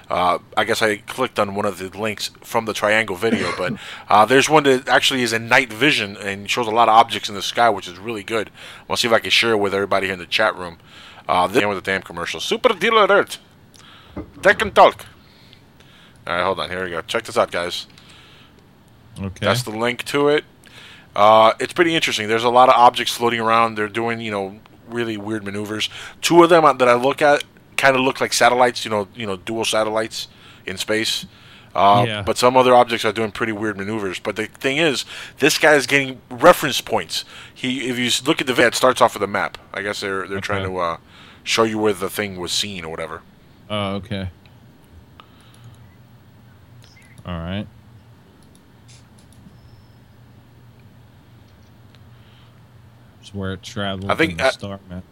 uh, I guess I clicked on one of the links from the triangle video, but uh, there's one that actually is in night vision and shows a lot of objects in the sky, which is really good. I'll see if I can share it with everybody here in the chat room. Uh, this with the damn commercial. Super dealer alert. Tech and talk. All right, hold on. Here we go. Check this out, guys. Okay. That's the link to it. Uh, it's pretty interesting. There's a lot of objects floating around. They're doing, you know, really weird maneuvers. Two of them that I look at kind of look like satellites. You know, you know, dual satellites in space. Uh, Yeah. But some other objects are doing pretty weird maneuvers. But the thing is, this guy is getting reference points. He, if you look at the it starts off with a map. I guess they're they're trying to uh, show you where the thing was seen or whatever. Oh, okay. All right. Is where it traveled. I think, in the uh, star map.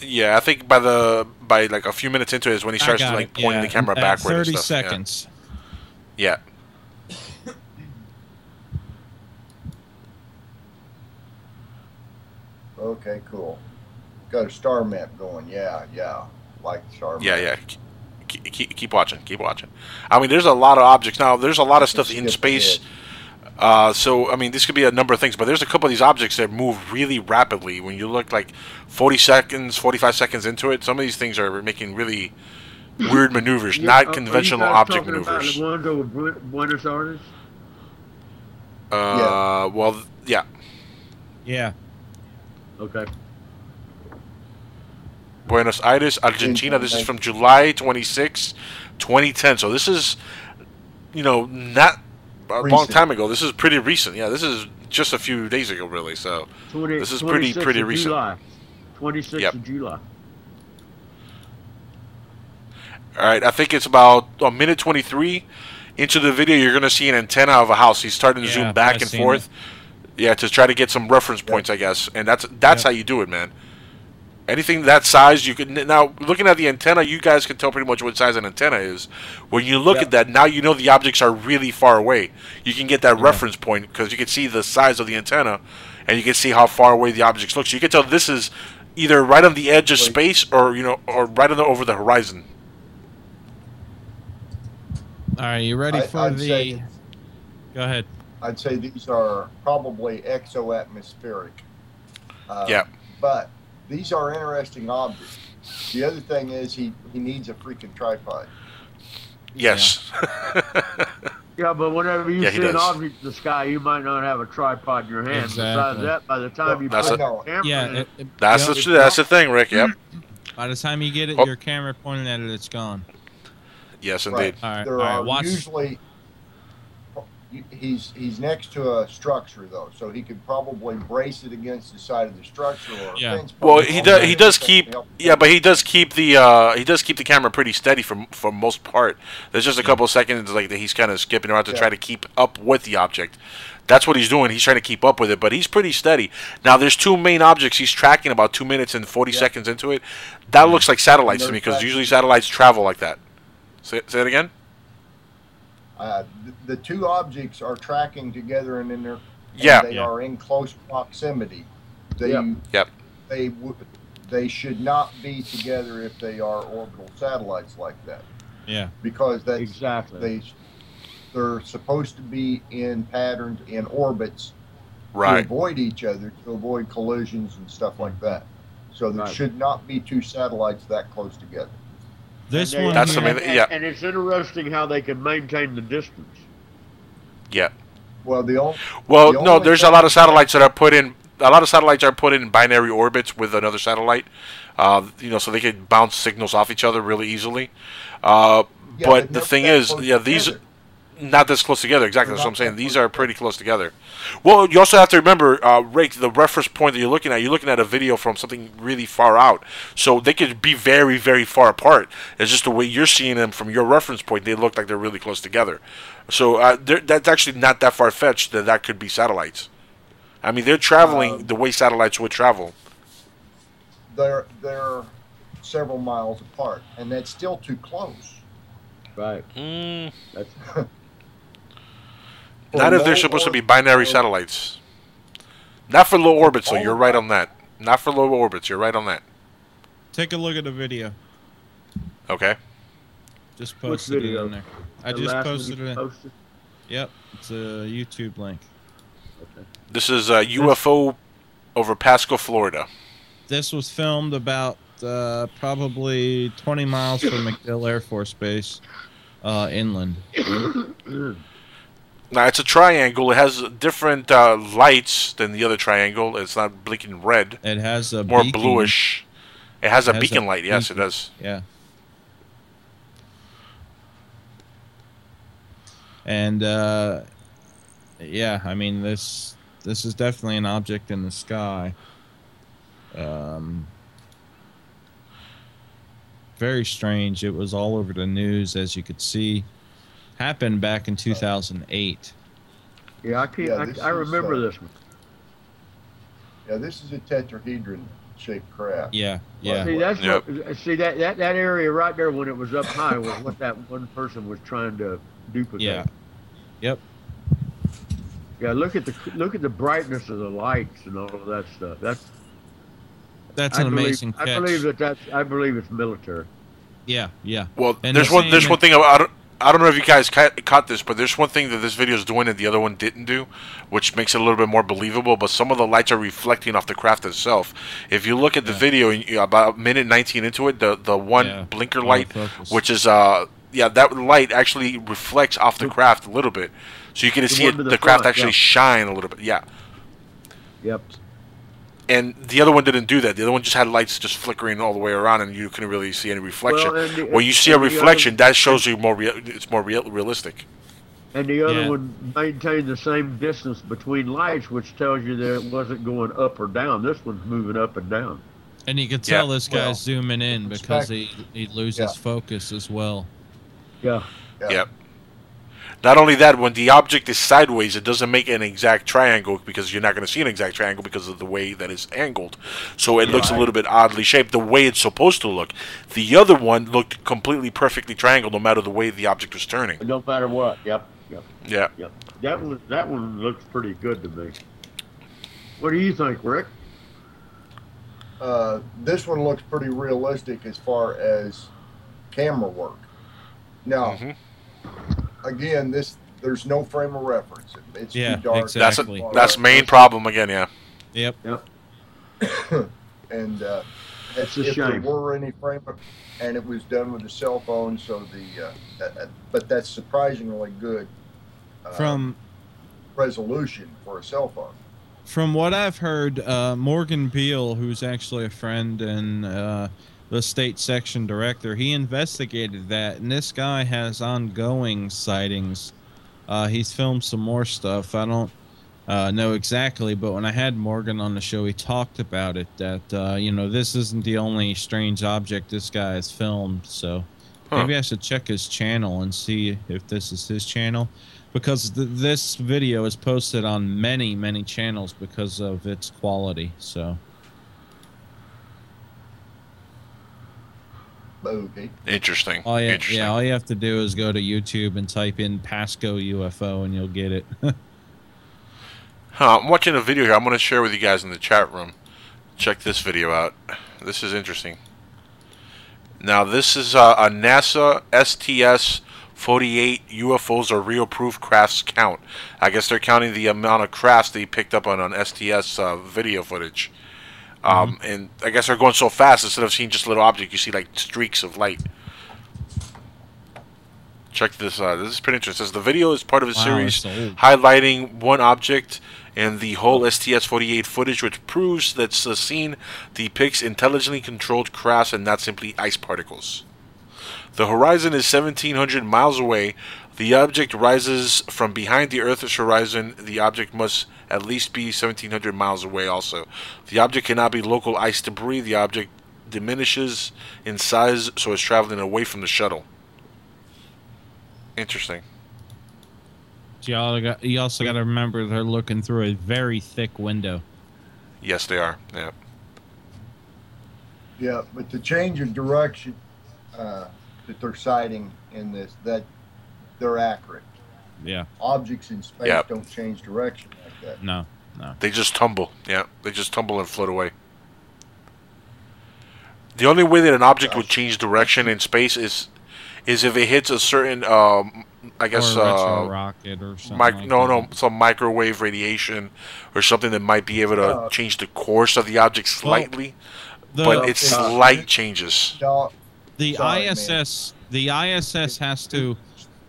Yeah, I think by the by like a few minutes into it is when he starts got like it, pointing yeah, the camera at backward. and 30 stuff, yeah. seconds. Yeah. Okay, cool. Got a star map going. Yeah, yeah. Like the star Yeah, map. yeah. Keep, keep, keep watching. Keep watching. I mean, there's a lot of objects now. There's a lot of stuff in space. Uh, so I mean, this could be a number of things, but there's a couple of these objects that move really rapidly. When you look like 40 seconds, 45 seconds into it, some of these things are making really weird maneuvers, Yeah, not are- are you conventional guys object talking about maneuvers. The ones over Buenos Aires. Uh, well, th- yeah. Yeah. Okay. Buenos Aires, Argentina. This is from July 26, 2010. So this is, you know, not a long time ago. This is pretty recent. Yeah, this is just a few days ago, really. So 20, this is pretty pretty recent. July. 26th Yep. of July. All right, I think it's about a minute 23 into the video. You're going to see an antenna of a house. He's starting to Yeah, zoom back I've and forth. Yeah, to try to get some reference points, I guess. And that's that's how you do it, man. Anything that size, you can now looking at the antenna, you guys can tell pretty much what size an antenna is. When you look at that, now you know the objects are really far away. You can get that reference point because you can see the size of the antenna, and you can see how far away the objects look. So you can tell this is either right on the edge of space, or you know, or right on the over the horizon. All right, you ready I- for I'd the? say- Go ahead. I'd say these are probably exoatmospheric. Uh, Yeah. But these are interesting objects. The other thing is he, he needs a freaking tripod. Yes. Yeah, but whenever you Yeah, see an object in the sky, you might not have a tripod in your hand. Besides that, by the time you That's put a- the camera Yeah, in, it- it- That's yep. the that's the thing, Rick. Yep. By the time you get it, Oh. your camera pointing at it, it's gone. Yes, indeed. Right. All right, There all right, are watch- usually he's he's next to a structure though, so he could probably brace it against the side of the structure or Yeah. fence Well, he does. He does keep. Yeah, but he does keep the. Uh, he does keep the camera pretty steady for for most part. There's just a couple of seconds like that he's kind of skipping around to Yeah. try to keep up with the object. That's what he's doing. He's trying to keep up with it, but he's pretty steady. Now, there's two main objects he's tracking about two minutes and forty seconds into it. That looks like satellites to me because usually satellites travel like that. Say, say it again. Uh, the, the two objects are tracking together and in their and Yeah. they Yeah. are in close proximity. They Yep. Yep. they would they should not be together if they are orbital satellites like that Yeah. because that's Exactly. they they're supposed to be in patterns in orbits right. to avoid each other to avoid collisions and stuff like that. So there Right. should not be two satellites that close together. This they- one That's here, the main- yeah. And it's interesting how they can maintain the distance. Yeah. Well, the only Well, the no, only there's a lot of satellites that are put in. A lot of satellites are put in binary orbits with another satellite. Uh, you know, so they can bounce signals off each other really easily. Uh, Yeah, but but the thing is, yeah, these together. Not this close together. Exactly, They're that's what I'm saying. These are pretty close together. Well, you also have to remember, uh, Rick, the reference point that you're looking at. You're looking at a video from something really far out, so they could be very, very far apart. It's just the way you're seeing them from your reference point. They look like they're really close together. So uh, that's actually not that far fetched that that could be satellites. I mean, they're traveling Um, the way satellites would travel. they're they're several miles apart, and that's still too close. Right. Mm, That's not if they're low supposed to be binary satellites. Not for low orbits, so all you're right on that. Not for low orbits, you're right on that. take a look at the video. Okay. Just Which posted it video? in there. I the just posted it. In. posted? Yep, it's a YouTube link. Okay. This is a UFO over Pasco, Florida. This was filmed about uh, probably 20 miles from MacDill Air Force Base, uh, inland. Now it's a triangle. It has different uh, lights than the other triangle. It's not blinking red. It has a more beacon. bluish. It has a It has beacon a light. Yes, it does. Yeah. And uh, yeah, I mean this this is definitely an object in the sky. Um, very strange. It was all over the news, as you could see. Happened back in 2008. Yeah, I can't. Yeah, this I, I is, remember uh, this one. Yeah, this is a tetrahedron shaped craft. Yeah, Well, yeah. see, that's what, see that, that that area right there when it was up high was what that one person was trying to duplicate. Yeah. Yep. Yeah, look at the look at the brightness of the lights and all of that stuff. That's That's I an believe- amazing I believe that that's I believe it's military. Yeah, yeah. Well, And there's the one. There's in- one thing I I don't. I don't know if you guys ca- caught this, but there's one thing that this video is doing and the other one didn't do, which makes it a little bit more believable. But some of the lights are reflecting off the craft itself. If you look at the video, you- about a minute 19 into it, the the one Yeah. blinker light, which is uh yeah, that light actually reflects off the craft a little bit, so you can The see it, the, the craft front, actually yeah. shine a little bit. Yeah, Yep. And the other one didn't do that. The other one just had lights just flickering all the way around, and you couldn't really see any reflection. Well, the- when you see a and the other- reflection, that shows you more. Real, it's more real, realistic. And the other Yeah. one maintained the same distance between lights, which tells you that it wasn't going up or down. This one's moving up and down. And you can Yeah. tell this guy's Well, zooming in because he, he loses Yeah. focus as well. Yeah. Yeah. Yep. Not only that, when the object is sideways, it doesn't make an exact triangle because you're not going to see an exact triangle because of the way that it's angled. So it looks a little bit oddly shaped the way it's supposed to look. The other one looked completely perfectly triangle no matter the way the object was turning. No matter what. Yep. Yep. Yeah. Yep. That one that one looks pretty good to me. What do you think, Rick? Uh, this one looks pretty realistic as far as camera work. Now, Mhm. Again, this there's no frame of reference. It's Yeah, too dark. exactly. That's a, that's main problem again. Yeah. Yep. Yep. and uh, That's if, a if there were any frame, of- and it was done with a cell phone, so the uh, uh, uh, but that's surprisingly good uh, From resolution for a cell phone. From what I've heard, uh, Morgan Beal, who's actually a friend and uh, the state section director, he investigated that, and this guy has ongoing sightings. Uh, he's filmed some more stuff. I don't uh, know exactly, but when I had Morgan on the show, he talked about it. That uh, you know, this isn't the only strange object this guy has filmed. So Huh. maybe I should check his channel and see if this is his channel because th- this video is posted on many many channels because of its quality so Okay. Interesting. all you, Interesting. yeah all you have to do is go to youtube and type in pasco ufo and you'll get it Huh, I'm watching a video here. I'm going to share with you guys in the chat room. Check this video out. This is interesting. Now, this is uh, a NASA STS 48 UFOs are real proof crafts count. I guess they're counting the amount of crafts they picked up on an STS uh, video footage. Um, And I guess they're going so fast, instead of seeing just a little object, you see like streaks of light. Check this out. This is pretty interesting. It says the video is part of a Wow, series highlighting one object and the whole STS-48 footage, which proves that the scene depicts intelligently controlled crafts and not simply ice particles. The horizon is 1,700 miles away. The object rises from behind the Earth's horizon. The object must at least be 1,700 miles away also. The object cannot be local ice debris. The object diminishes in size, so it's traveling away from the shuttle. Interesting. So you, all got, you also got to remember they're looking through a very thick window Yes, they are. Yeah. Yeah, but the change of direction uh, that they're citing in this, that they're accurate. yeah Objects in space Yep. don't change direction like that. no no They just tumble. Yeah, they just tumble and float away. The only way that an object would change direction in space is is if it hits a certain um I guess or a uh rocket or something mic- like no that. no some microwave radiation or something that might be able to Uh, change the course of the object slightly the- but its uh, slight changes. The Sorry, man. ISS the ISS has to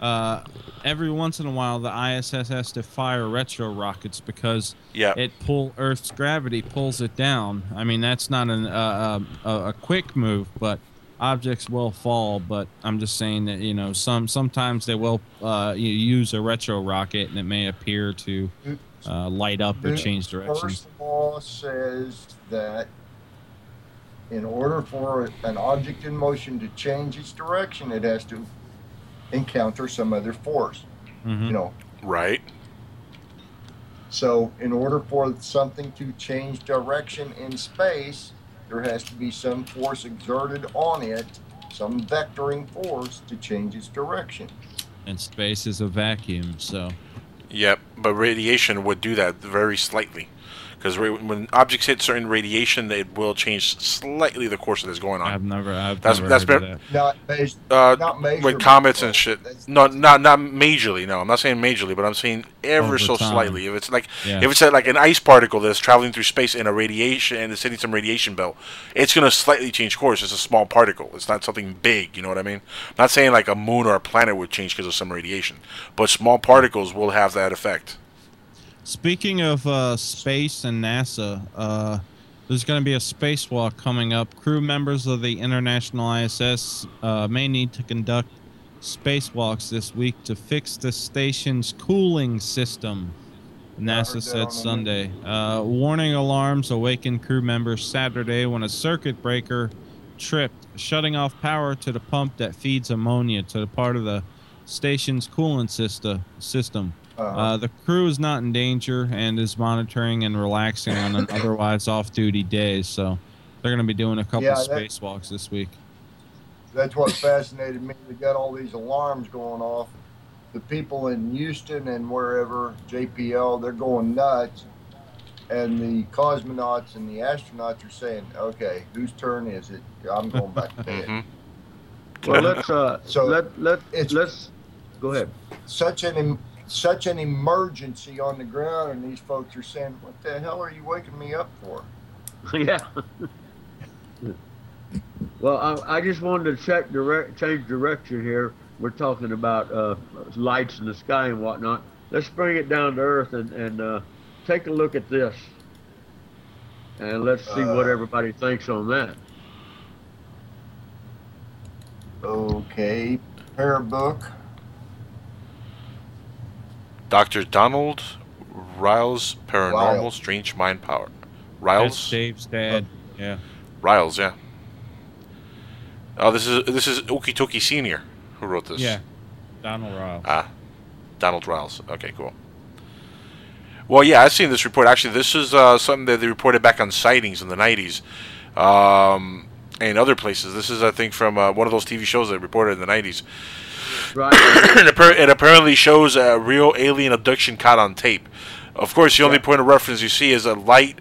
uh, every once in a while the ISS has to fire retro rockets because Yeah. it pull Earth's gravity pulls it down. I mean that's not an, uh, a, a quick move, but objects will fall. But I'm just saying that you know some sometimes they will uh, you use a retro rocket and it may appear to uh, light up or change direction. First law says that in order for an object in motion to change its direction, it has to encounter some other force. Mhm. You know, Right. So, in order for something to change direction in space, there has to be some force exerted on it, some vectoring force to change its direction. And space is a vacuum, so Yep, but radiation would do that very slightly. Because when objects hit certain radiation, it will change slightly the course that is going on. I've never, I've That's never that's heard been of that. Not, meas- uh, not major, with comets and shit. No, not not majorly. No, I'm not saying majorly, but I'm saying ever so time. slightly. If it's like Yeah. if it's like an ice particle that's traveling through space in a radiation and it's hitting some radiation belt, it's gonna slightly change course. It's a small particle. It's not something big. You know what I mean? I'm not saying like a moon or a planet would change because of some radiation, but small particles will have that effect. Speaking of uh, space and NASA, uh, there's going to be a spacewalk coming up. Crew members of the International ISS uh, may need to conduct spacewalks this week to fix the station's cooling system. NASA said Sunday. Uh, warning alarms awakened crew members Saturday when a circuit breaker tripped, shutting off power to the pump that feeds ammonia to the part of the station's coolant system. System. Uh-huh. Uh, the crew is not in danger and is monitoring and relaxing on an otherwise off-duty day. So they're going to be doing a couple Yeah, spacewalks this week. That's what fascinated me. They got all these alarms going off. The people in Houston and wherever, JPL, they're going nuts. And the cosmonauts and the astronauts are saying, okay, whose turn is it? I'm going back to bed. Mm-hmm. Well, let's uh, So let let it's- let's go ahead. Such an em- such an emergency on the ground, and these folks are saying, "What the hell are you waking me up for?" yeah. well, I, I just wanted to check direct change direction here. We're talking about uh, lights in the sky and whatnot. Let's bring it down to earth and and uh, take a look at this, and let's see what Uh, everybody thinks on that. Okay, pair book. Dr. Donald Riles Paranormal Riles. Strange Mind Power. That's Riles? Dave's dad. Yeah. Riles, yeah. Oh, this is this is Okitoki Senior who wrote this. Yeah. Donald Riles. Ah, Donald Riles. Okay, cool. Well, yeah, I've seen this report. Actually, this is uh, something that they reported back on sightings in the '90s, um, and other places. This is, I think, from uh, one of those TV shows that reported in the '90s. Right. it, appar- it apparently shows a real alien abduction caught on tape. Of course, the only point of reference you see is a light.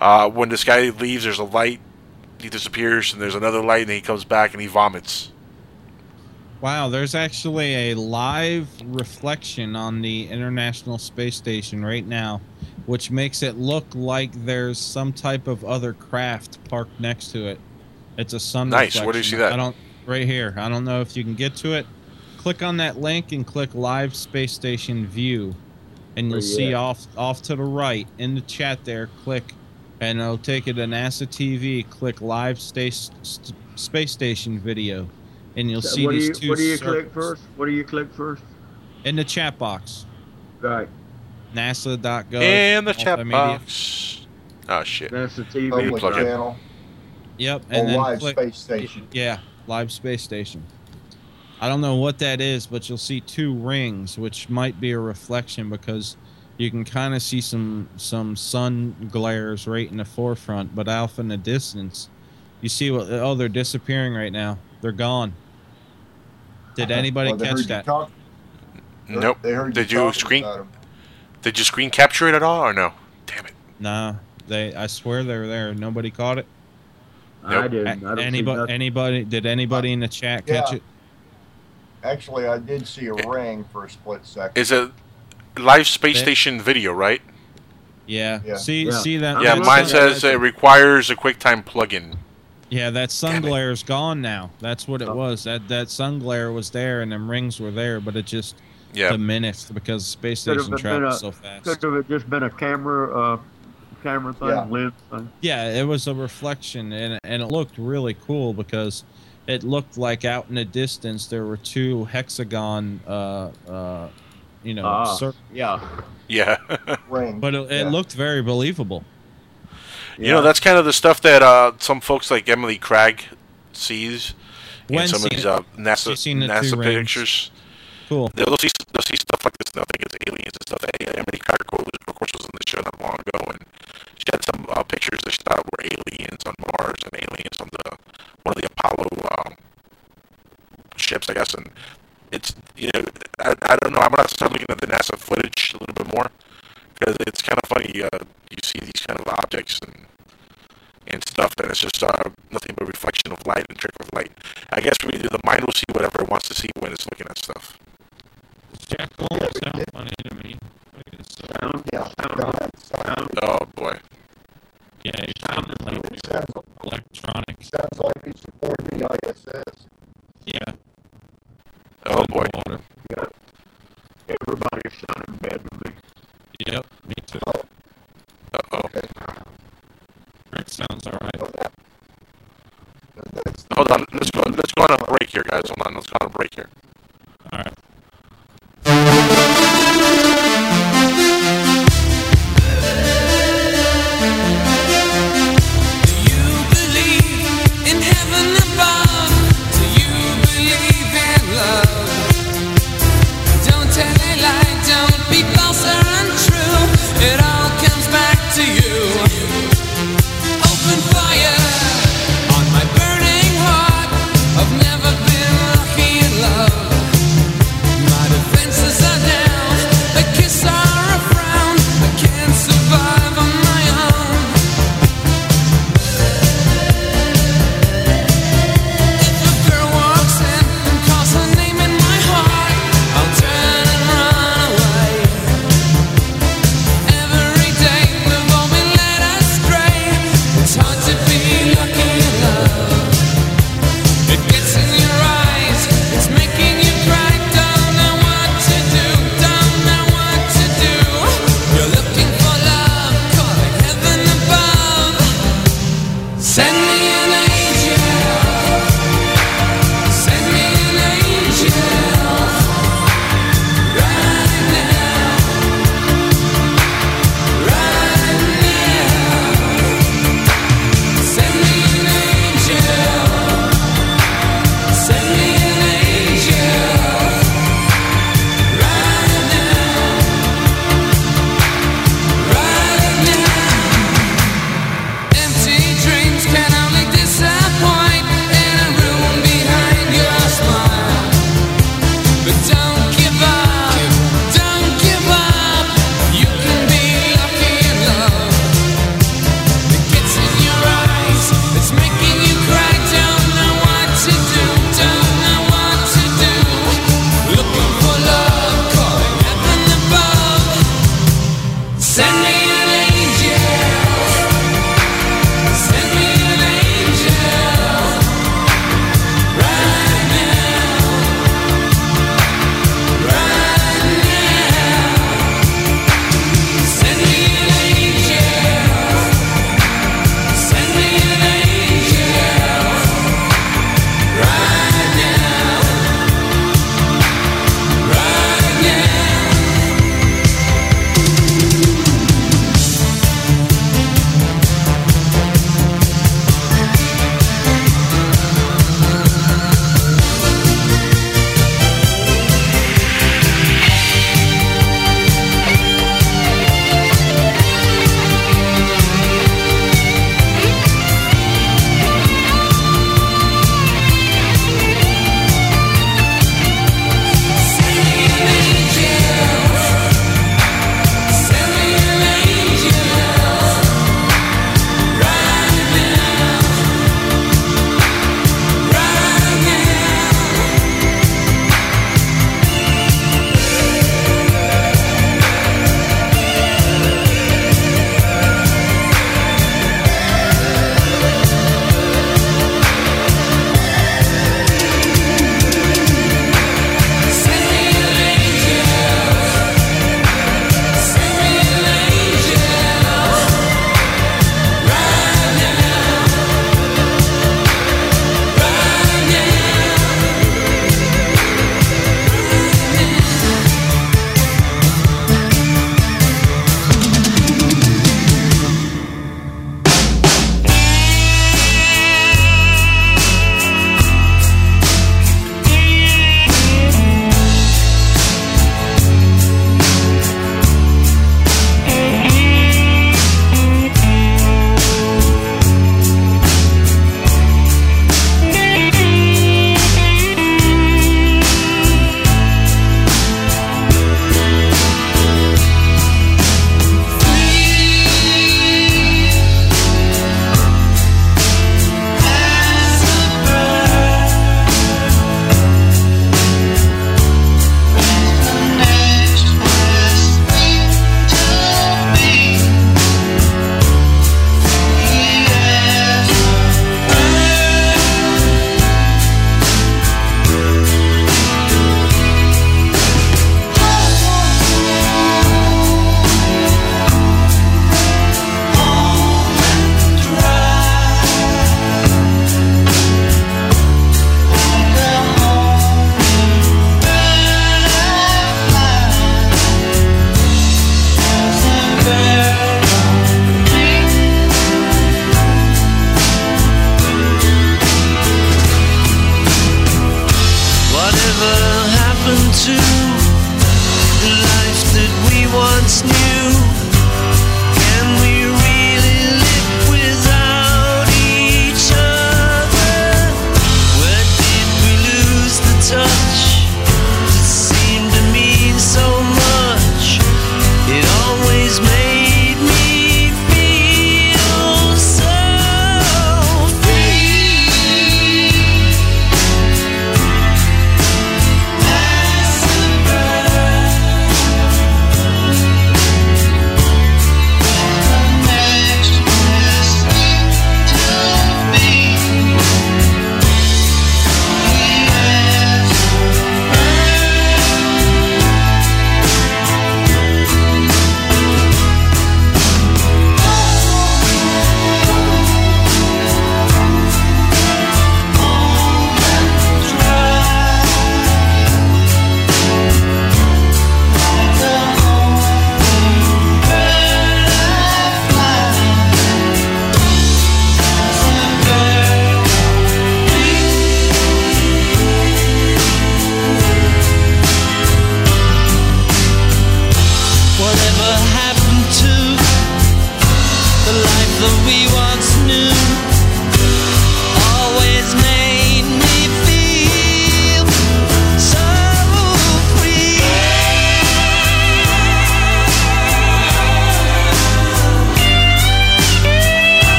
Uh, when this guy leaves, there's a light. He disappears, and there's another light, and he comes back and he vomits. Wow, there's actually a live reflection on the International Space Station right now, which makes it look like there's some type of other craft parked next to it. It's a sun Nice. Where do you see that? I don't right here. I don't know if you can get to it. Click on that link and click live space station view. And you'll Where you see off off to the right in the chat there, click and it'll take you to NASA TV. Click live space space station video, and you'll see what do these you two. what do you click first? What do you click first? in the chat box. Right. NASA.gov. In the chat multimedia. box. Oh shit. That's the TV. Public channel. Yep, Or and then live click, space station. Yeah, live space station. I don't know what that is, but you'll see two rings, which might be a reflection because you can kind of see some some sun glares right in the forefront, but off in the distance, you see what? Oh, they're disappearing right now. They're gone. Did anybody Well, catch that? talk- Nope. They heard Did you you talking screen? Did you screen capture it at all, or no? Damn it. Nah, they. I swear they were there. Nobody caught it. I didn't. I don't anybody? Anybody? Did anybody in the chat catch Yeah. it? Actually, I did see a ring for a split second. Is it live space station video, right? Yeah. Yeah. See, Yeah. see that? Yeah, that mine sun- says it requires a QuickTime plugin. Yeah, that sun Damn glare's gone now. That's what it Oh. was. That that sun glare was there, and them rings were there, but it just Yeah. diminished because space Could station been travels a- so fast. Could have just been a camera, uh, camera thing, Yeah. lens thing. Yeah, it was a reflection, and and it looked really cool because it looked like out in the distance there were two hexagon, uh, uh, you know, cir- yeah. Yeah. ring. but it, it Yeah. looked very believable. You know, that's kind of the stuff that uh, some folks like Emily Craig sees in some of seen- these uh, NASA she's seen the two NASA rings. Cool. They'll see, they'll see stuff like this. and They'll think it's aliens and stuff. Emily Craig, of course, was in show not long ago, and she had some uh, pictures that she thought were aliens on Mars and aliens on the one of the Apollo um, ships, I guess. And it's you know I, I don't know. I'm gonna start looking at the NASA footage a little bit more because it's kind of funny. Uh, you see these kind of objects and and stuff, and it's just uh, nothing but reflection of light and trick of light. I guess we the mind will see whatever it wants to see when it's looking at stuff. Jackal sound funny to me. Sound, yeah, sound, sound. Oh boy. Yeah, it sounded like electronic. Sounds like he supported the ISS. Yeah. Oh boy. Water. Yeah. Everybody sounded bad to me. Yep, me too. Uh oh. Rick sounds alright. Hold on. Let's go. Let's go on a break here, guys. Hold on. Let's go on a break here.